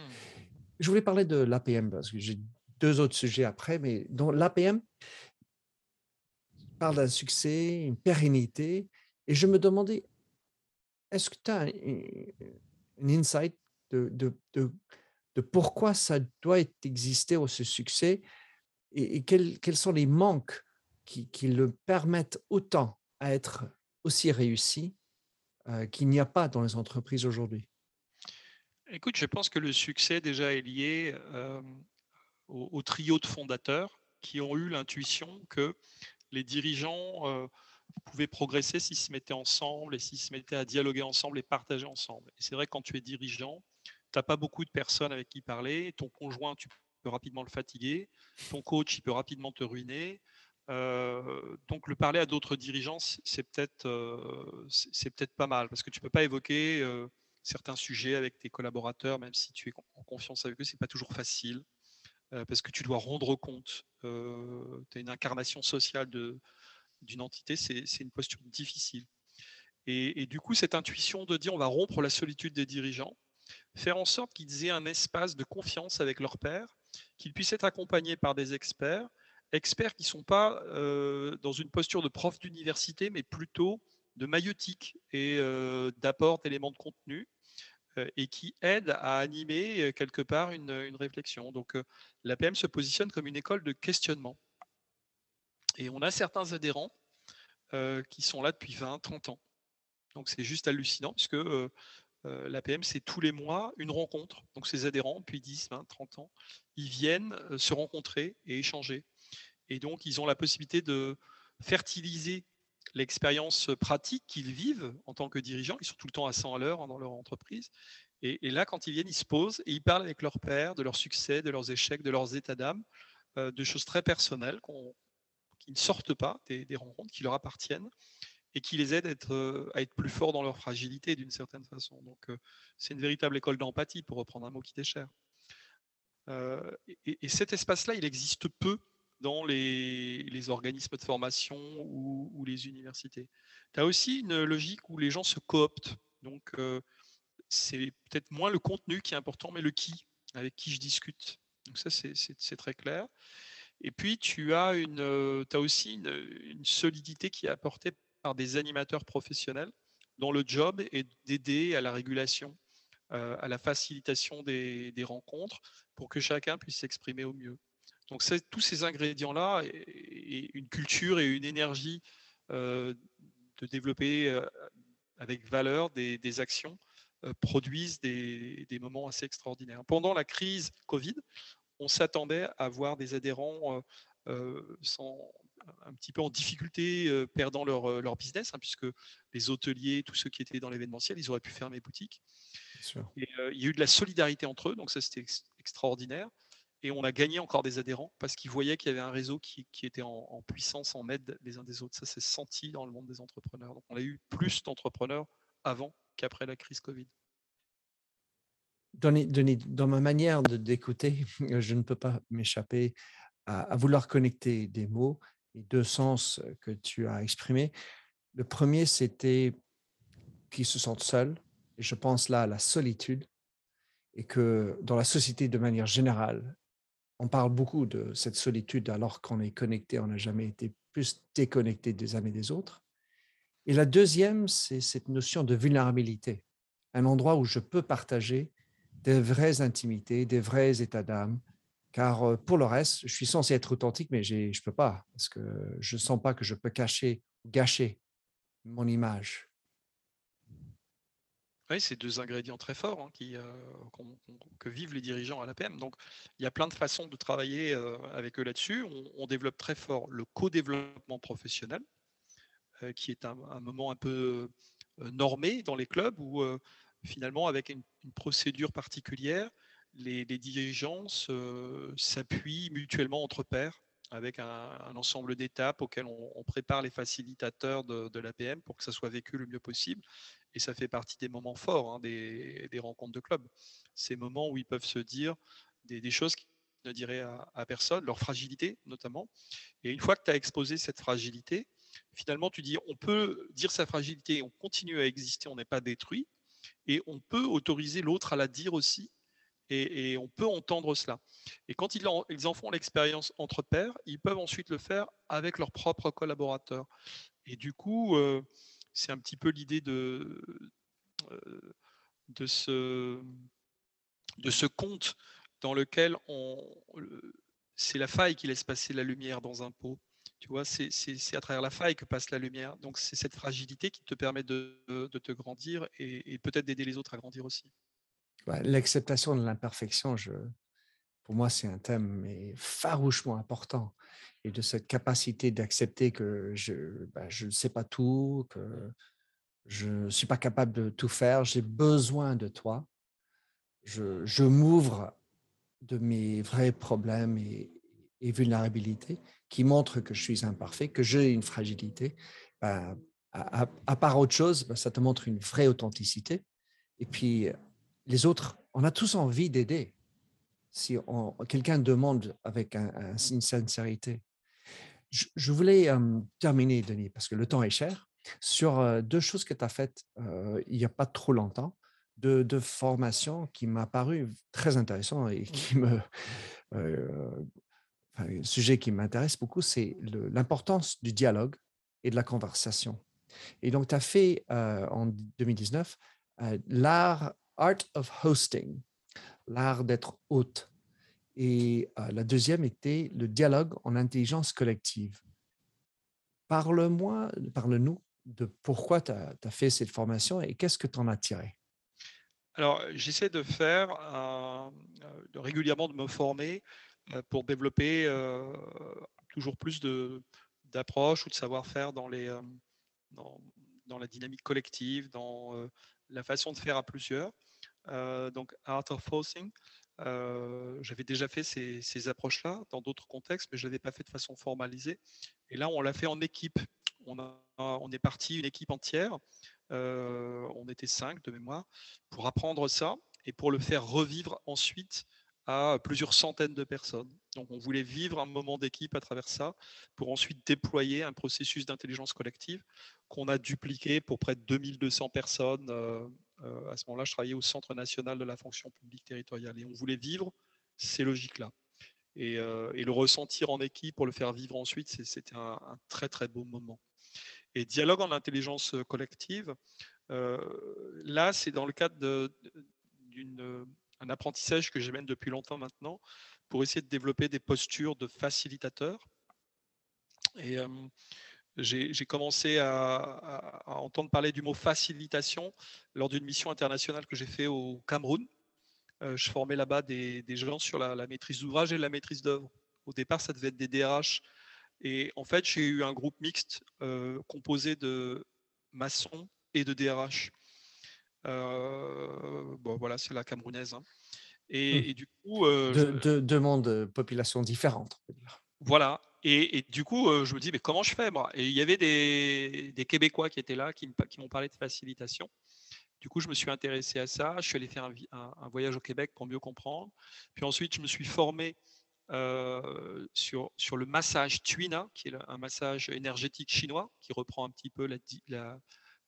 S1: Je voulais parler de l'APM parce que j'ai deux autres sujets après, mais dans l'APM, parle d'un succès, une pérennité, et je me demandais, est-ce que tu as un insight de, pourquoi ça doit exister au ce succès et, quels, sont les manques qui, qui, le permettent autant à être aussi réussi euh, qu'il n'y a pas dans les entreprises aujourd'hui?
S2: Écoute, je pense que le succès déjà est lié euh, au, trio de fondateurs qui ont eu l'intuition que les dirigeants euh, pouvaient progresser s'ils se mettaient ensemble et s'ils se mettaient à dialoguer ensemble et partager ensemble. Et c'est vrai, quand tu es dirigeant, tu n'as pas beaucoup de personnes avec qui parler. Ton conjoint, tu peux rapidement le fatiguer. Ton coach, il peut rapidement te ruiner. Euh, donc le parler à d'autres dirigeants, c'est peut-être euh, c'est peut-être pas mal parce que tu peux pas évoquer euh, certains sujets avec tes collaborateurs, même si tu es en confiance avec eux, c'est pas toujours facile parce que tu dois rendre compte. tu as une incarnation sociale d'une entité, c'est une posture difficile. Et, du coup, cette intuition de dire on va rompre la solitude des dirigeants, faire en sorte qu'ils aient un espace de confiance avec leur père, qu'ils puissent être accompagnés par des experts, experts qui ne sont pas euh, dans une posture de prof d'université, mais plutôt de maïotique et euh, d'apport d'éléments de contenu euh, et qui aident à animer quelque part une, réflexion. Donc l'APM se positionne comme une école de questionnement. Et on a certains adhérents qui sont là depuis 20, 30 ans. Donc c'est juste hallucinant puisque l'APM, c'est tous les mois une rencontre. Donc ces adhérents, depuis 10, 20, 30 ans, ils viennent se rencontrer et échanger. Et donc, ils ont la possibilité de fertiliser l'expérience pratique qu'ils vivent en tant que dirigeants. Ils sont tout le temps à 100 à l'heure hein, dans leur entreprise. Et, là, quand ils viennent, ils se posent et ils parlent avec leur père de leurs succès, de leurs échecs, de leurs états d'âme, euh, de choses très personnelles qui ne sortent pas des, rencontres, qui leur appartiennent et qui les aident à être, euh, plus forts dans leur fragilité d'une certaine façon. Donc, euh, c'est une véritable école d'empathie, pour reprendre un mot qui déchire. et, et, cet espace-là, il existe peu dans les, organismes de formation ou, les universités. Tu as aussi une logique où les gens se cooptent. Donc, euh, c'est peut-être moins le contenu qui est important, mais le qui, avec qui je discute. Donc, ça, c'est très clair. Et puis, tu as, euh, aussi une, solidité qui est apportée par des animateurs professionnels dont le job est d'aider à la régulation, euh, à la facilitation des, rencontres pour que chacun puisse s'exprimer au mieux. Donc tous ces ingrédients-là, et, une culture et une énergie euh, de développer avec valeur des, actions produisent des, moments assez extraordinaires. Pendant la crise Covid, on s'attendait à voir des adhérents un petit peu en difficulté, perdant leur, business, hein, puisque les hôteliers, tous ceux qui étaient dans l'événementiel, ils auraient pu fermer boutique. il y a eu de la solidarité entre eux, donc ça c'était extraordinaire. Et on a gagné encore des adhérents parce qu'ils voyaient qu'il y avait un réseau qui, était en, puissance, en aide les uns des autres. Ça s'est senti dans le monde des entrepreneurs. Donc on a eu plus d'entrepreneurs avant qu'après la crise Covid.
S1: Dans ma manière d'écouter, je ne peux pas m'échapper à, vouloir connecter des mots et deux sens que tu as exprimés. Le premier, c'était qu'ils se sentent seuls. Je pense là à la solitude. Et que dans la société de manière générale, on parle beaucoup de cette solitude alors qu'on est connecté, on n'a jamais été plus déconnecté des uns et des autres. Et la deuxième, c'est cette notion de vulnérabilité, un endroit où je peux partager des vraies intimités, des vrais états d'âme, car euh, pour le reste, je suis censé être authentique, mais je ne peux pas, parce que je ne sens pas que je peux cacher, gâcher mon image.
S2: Oui, c'est deux ingrédients très forts hein, qui, euh, que vivent les dirigeants à l'APM. Donc, il y a plein de façons de travailler euh, avec eux là-dessus. On, développe très fort le co-développement professionnel, qui est un, moment un peu normé dans les clubs où, finalement, avec une, procédure particulière, les, dirigeants s'appuient mutuellement entre pairs avec un, ensemble d'étapes auxquelles on, prépare les facilitateurs de, de l'APM pour que ça soit vécu le mieux possible et ça fait partie des moments forts hein, des, rencontres de club. Ces moments où ils peuvent se dire des, choses qu'ils ne diraient à, personne, leur fragilité notamment. Et une fois que tu as exposé cette fragilité, finalement tu dis on peut dire sa fragilité, on continue à exister, on n'est pas détruit, et on peut autoriser l'autre à la dire aussi, et, on peut entendre cela. Et quand ils en, font l'expérience entre pairs, ils peuvent ensuite le faire avec leurs propres collaborateurs. Et du coup, euh, c'est un petit peu l'idée de, de ce, conte dans lequel c'est la faille qui laisse passer la lumière dans un pot. Tu vois, c'est à travers la faille que passe la lumière. Donc, c'est cette fragilité qui te permet de, de te grandir et, peut-être d'aider les autres à grandir aussi.
S1: L'acceptation de l'imperfection, je, pour moi, c'est un thème mais farouchement important. Et de cette capacité d'accepter que je ben, je ne sais pas tout, que je ne suis pas capable de tout faire, j'ai besoin de toi. Je, je m'ouvre de mes vrais problèmes et, et, vulnérabilités qui montrent que je suis imparfait, que j'ai une fragilité. Ben, à, à, part autre chose, ben, ça te montre une vraie authenticité. Et puis, les autres, on a tous envie d'aider si quelqu'un demande avec une sincérité. Je, voulais terminer, Denis, parce que le temps est cher, sur deux choses que tu as faites il n'y a pas trop longtemps, de, de formations qui m'a paru très intéressant et qui me... un sujet qui m'intéresse beaucoup, c'est l'importance du dialogue et de la conversation. Et donc, tu as fait en 2019 l'art Art of Hosting, l'art d'être hôte. Et la deuxième était le dialogue en intelligence collective. Parle-moi, parle-nous de pourquoi tu as, fait cette formation et qu'est-ce que tu en as tiré?
S2: Alors, j'essaie de faire régulièrement de me former pour développer toujours plus d'approches ou de savoir-faire dans, les, dans, dans, la dynamique collective, dans la façon de faire à plusieurs. donc, Art of Hosting, j'avais déjà fait ces, approches-là dans d'autres contextes, mais je ne l'avais pas fait de façon formalisée. Et là, on l'a fait en équipe. On, on est parti une équipe entière. on était cinq de mémoire pour apprendre ça et pour le faire revivre ensuite à plusieurs centaines de personnes. Donc on voulait vivre un moment d'équipe à travers ça pour ensuite déployer un processus d'intelligence collective qu'on a dupliqué pour près de 2200 personnes. Euh, euh, à ce moment-là, je travaillais au Centre national de la fonction publique territoriale et on voulait vivre ces logiques-là. Et, euh, le ressentir en équipe pour le faire vivre ensuite, c'était un, très très beau moment. Et dialogue en intelligence collective, là, c'est dans le cadre d'une un apprentissage que j'amène depuis longtemps maintenant pour essayer de développer des postures de facilitateur. Et j'ai commencé à, entendre parler du mot facilitation lors d'une mission internationale que j'ai fait au Cameroun. je formais là-bas des, gens sur la, maîtrise d'ouvrage et la maîtrise d'œuvre. Au départ, ça devait être des DRH. Et en fait, j'ai eu un groupe mixte composé de maçons et de DRH. Euh, bon, voilà, c'est la camerounaise. Hein.
S1: Mmh. Et, du coup. Euh, de, deux mondes, euh, populations différentes.
S2: Voilà. Et, du coup, je me dis, mais comment je fais moi? Et il y avait des, des, Québécois qui étaient là, qui m'ont parlé de facilitation. Du coup, je me suis intéressé à ça. Je suis allé faire un, voyage au Québec pour mieux comprendre. Puis ensuite, je me suis formé sur, sur le massage Tuina, qui est un massage énergétique chinois, qui reprend un petit peu la, la,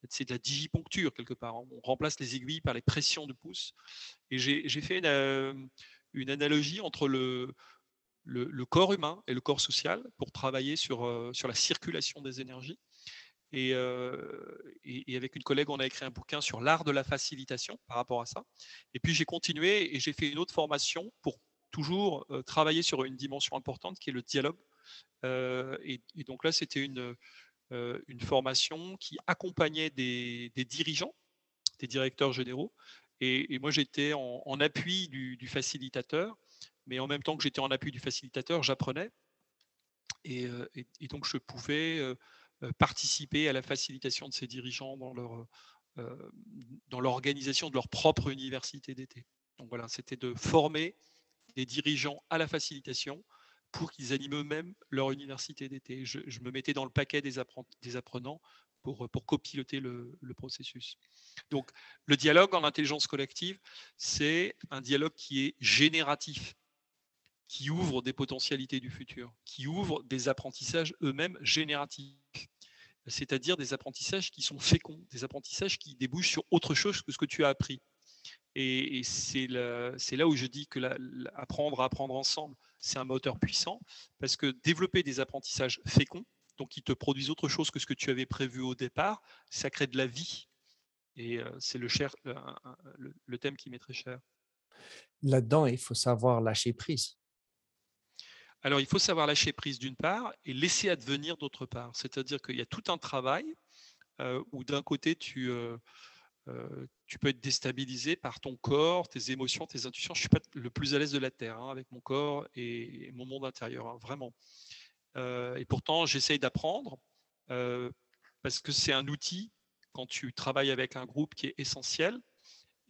S2: c'est de la digiponcture quelque part. On remplace les aiguilles par les pressions de pouce. Et j'ai fait une, euh, analogie entre le, corps humain et le corps social pour travailler sur, euh, sur la circulation des énergies. Euh, et, avec une collègue, on a écrit un bouquin sur l'art de la facilitation par rapport à ça. Et puis j'ai continué et j'ai fait une autre formation pour toujours travailler sur une dimension importante qui est le dialogue. et, donc là, c'était une, une formation qui accompagnait des, dirigeants, des directeurs généraux. Et, moi, j'étais en, appui du, facilitateur, mais en même temps que j'étais en appui du facilitateur, j'apprenais. Et, euh, donc, je pouvais euh, participer à la facilitation de ces dirigeants dans leur dans l'organisation de leur propre université d'été. Donc voilà, c'était de former des dirigeants à la facilitation pour qu'ils animent eux-mêmes leur université d'été. Je, me mettais dans le paquet des, apprenants pour, copiloter le, processus. Donc, le dialogue en intelligence collective, c'est un dialogue qui est génératif, qui ouvre des potentialités du futur, qui ouvre des apprentissages eux-mêmes génératifs, c'est-à-dire des apprentissages qui sont féconds, des apprentissages qui débouchent sur autre chose que ce que tu as appris. Et, c'est là où je dis que apprendre à apprendre ensemble, c'est un moteur puissant parce que développer des apprentissages féconds, donc qui te produisent autre chose que ce que tu avais prévu au départ, ça crée de la vie. Et c'est le, cher, le, thème qui m'est très cher.
S1: Là-dedans, il faut savoir lâcher prise.
S2: Alors, il faut savoir lâcher prise d'une part et laisser advenir d'autre part. C'est-à-dire qu'il y a tout un travail où d'un côté, tu, tu peux être déstabilisé par ton corps, tes émotions, tes intuitions. Je ne suis pas le plus à l'aise de la Terre hein, avec mon corps et, mon monde intérieur, hein, vraiment. et pourtant, j'essaye d'apprendre parce que c'est un outil quand tu travailles avec un groupe qui est essentiel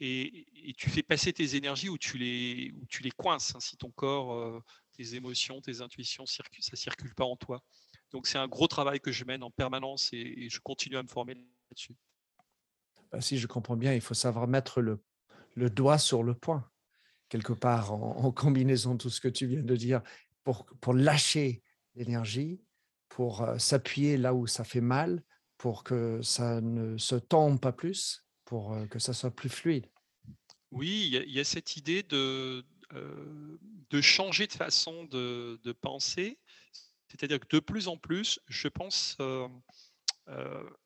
S2: et, tu fais passer tes énergies où tu les, tu les coinces. Hein, si ton corps, euh, tes émotions, tes intuitions, ça ne circule pas en toi. Donc c'est un gros travail que je mène en permanence et, je continue à me former là-dessus.
S1: Bah, si je comprends bien, il faut savoir mettre le, doigt sur le point, quelque part en, combinaison de tout ce que tu viens de dire, pour, lâcher l'énergie, pour euh, s'appuyer là où ça fait mal, pour que ça ne se tombe pas plus, pour que ça soit plus fluide.
S2: Oui, il y, a cette idée de, de changer de façon de, penser. C'est-à-dire que de plus en plus, je pense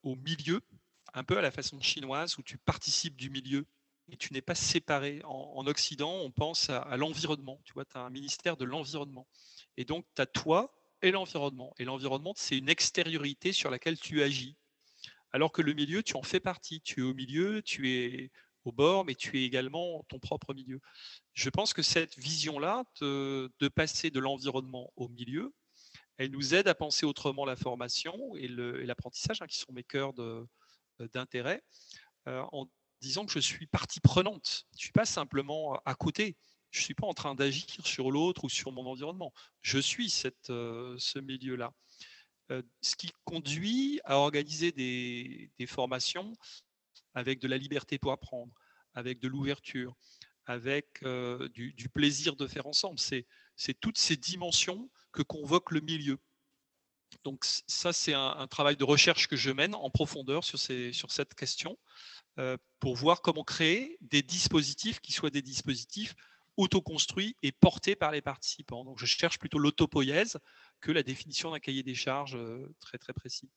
S2: au milieu, un peu à la façon chinoise, où tu participes du milieu et tu n'es pas séparé. En, Occident, on pense à, l'environnement. Tu vois, tu as un ministère de l'environnement. Et donc, tu as toi et l'environnement. Et l'environnement, c'est une extériorité sur laquelle tu agis. Alors que le milieu, tu en fais partie. Tu es au milieu, tu es au bord, mais tu es également ton propre milieu. Je pense que cette vision-là, de, passer de l'environnement au milieu, elle nous aide à penser autrement la formation et l'apprentissage, hein, qui sont mes cœurs d'intérêt, euh, en disant que je suis partie prenante. Je ne suis pas simplement à côté. Je ne suis pas en train d'agir sur l'autre ou sur mon environnement. Je suis euh, ce milieu-là. Euh, ce qui conduit à organiser des, formations avec de la liberté pour apprendre, avec de l'ouverture, avec euh, du, plaisir de faire ensemble. C'est toutes ces dimensions que convoque le milieu. Donc ça, c'est un, travail de recherche que je mène en profondeur sur, sur cette question euh, pour voir comment créer des dispositifs qui soient des dispositifs autoconstruits et portés par les participants. Donc je cherche plutôt l'autopoïèse que la définition d'un cahier des charges très très précis.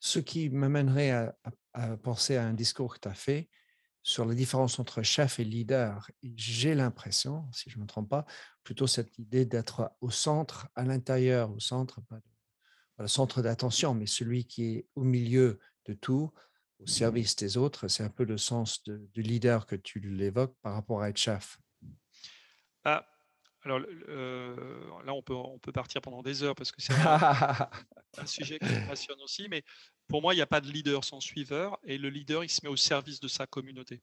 S1: Ce qui m'amènerait à, à, penser à un discours que tu as fait sur la différence entre chef et leader. J'ai l'impression, si je ne me trompe pas, plutôt cette idée d'être au centre, à l'intérieur, au centre, pas, le centre d'attention, mais celui qui est au milieu de tout, au service des autres. C'est un peu le sens du leader que tu l'évoques par rapport à être chef.
S2: Ah, alors euh, là, on peut, on peut partir pendant des heures parce que c'est un, sujet qui me passionne aussi. Mais pour moi, il n'y a pas de leader sans suiveur. Et le leader, il se met au service de sa communauté.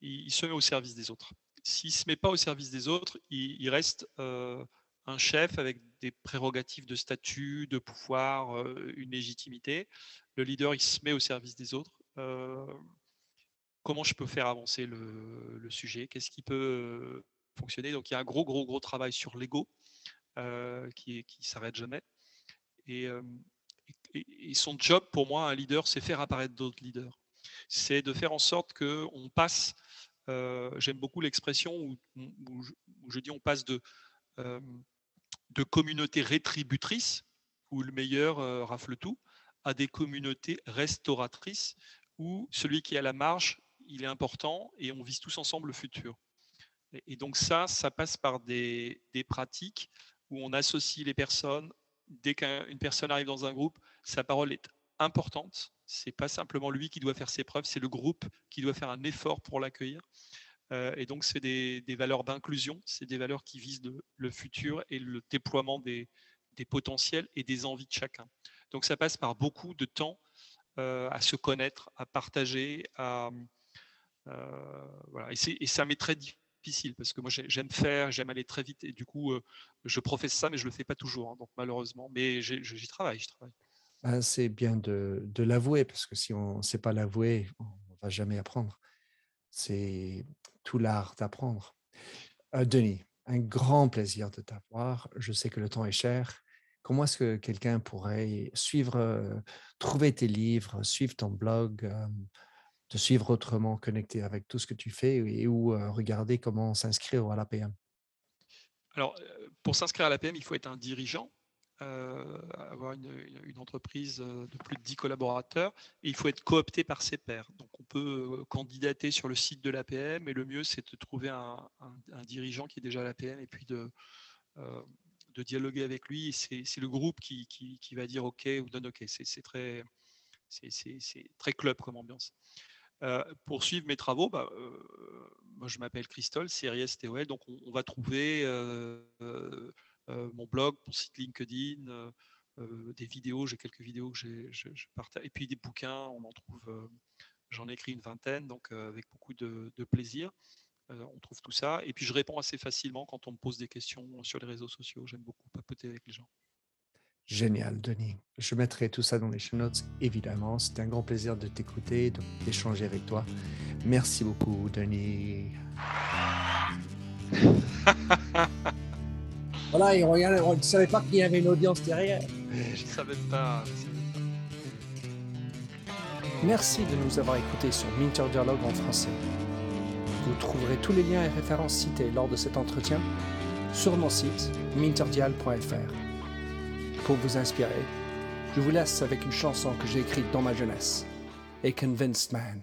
S2: Il, se met au service des autres. S'il ne se met pas au service des autres, il, reste euh, un chef avec des prérogatives de statut, de pouvoir, euh, une légitimité. Le leader, il se met au service des autres. comment je peux faire avancer le, sujet? Qu'est-ce qui peut fonctionner? Donc il y a un gros, gros, gros travail sur l'ego euh, qui, qui s'arrête jamais. Et, son job pour moi, un leader, c'est faire apparaître d'autres leaders. C'est de faire en sorte qu'on passe, euh, j'aime beaucoup l'expression où, je, dis on passe de, de communautés rétributrices, où le meilleur rafle tout, à des communautés restauratrices, où celui qui est à la marge, il est important et on vise tous ensemble le futur. Et donc ça, ça passe par des, pratiques où on associe les personnes. Dès qu'une personne arrive dans un groupe, sa parole est importante. C'est pas simplement lui qui doit faire ses preuves, c'est le groupe qui doit faire un effort pour l'accueillir. Euh, et donc c'est des, valeurs d'inclusion, c'est des valeurs qui visent le futur et le déploiement des, potentiels et des envies de chacun. Donc ça passe par beaucoup de temps euh, à se connaître, à partager, euh, et, et, ça m'est très difficile parce que moi j'aime faire, j'aime aller très vite et du coup je professe ça mais je le fais pas toujours hein, donc malheureusement mais j'y travaille, travaille.
S1: Ben, c'est bien de, l'avouer parce que si on ne sait pas l'avouer, on va jamais apprendre. C'est tout l'art d'apprendre. Euh, Denis, un grand plaisir de t'avoir. Je sais que le temps est cher. Comment est-ce que quelqu'un pourrait suivre, euh, trouver tes livres, suivre ton blog, te suivre autrement, connecter avec tout ce que tu fais et ou regarder comment s'inscrire à l'APM
S2: Alors, pour s'inscrire à l'APM, il faut être un dirigeant. Avoir une, entreprise de plus de 10 collaborateurs, il faut être coopté par ses pairs. Donc on peut candidater sur le site de l'APM, et le mieux c'est de trouver un, dirigeant qui est déjà à l'APM, et puis de, dialoguer avec lui. C'est le groupe qui, va dire OK ou donne OK. C'est très, très club comme ambiance. Euh, pour suivre mes travaux, bah, euh, moi je m'appelle Christol, série STOL, donc on, va trouver euh, mon blog, mon site LinkedIn, des vidéos, j'ai quelques vidéos que je, partage, et puis des bouquins, on en trouve, j'en ai écrit une vingtaine, donc avec beaucoup de, plaisir. on trouve tout ça, et puis je réponds assez facilement quand on me pose des questions sur les réseaux sociaux. J'aime beaucoup papoter avec les gens.
S4: Génial, Denis. Je mettrai tout ça dans les show notes, évidemment. C'était un grand plaisir de t'écouter, d'échanger avec toi. Merci beaucoup, Denis. voilà, et regarde, on ne savait pas qu'il y avait une audience derrière.
S2: Je ne savais pas.
S4: Merci de nous avoir écoutés sur Minter Dialogue en français. Vous trouverez tous les liens et références cités lors de cet entretien sur mon site minterdial.fr pour vous inspirer, je vous laisse avec une chanson que j'ai écrite dans ma jeunesse, A Convinced Man.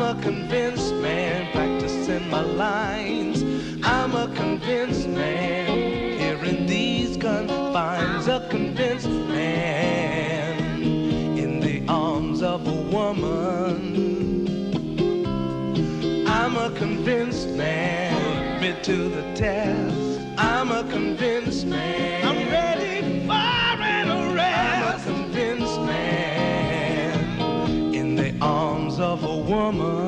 S4: I'm a convinced man, practicing my lines. I'm a convinced man, here in these confines. A convinced man, in the arms of a woman. I'm a convinced man, admit to the test. I'm a convinced man. I'm ready of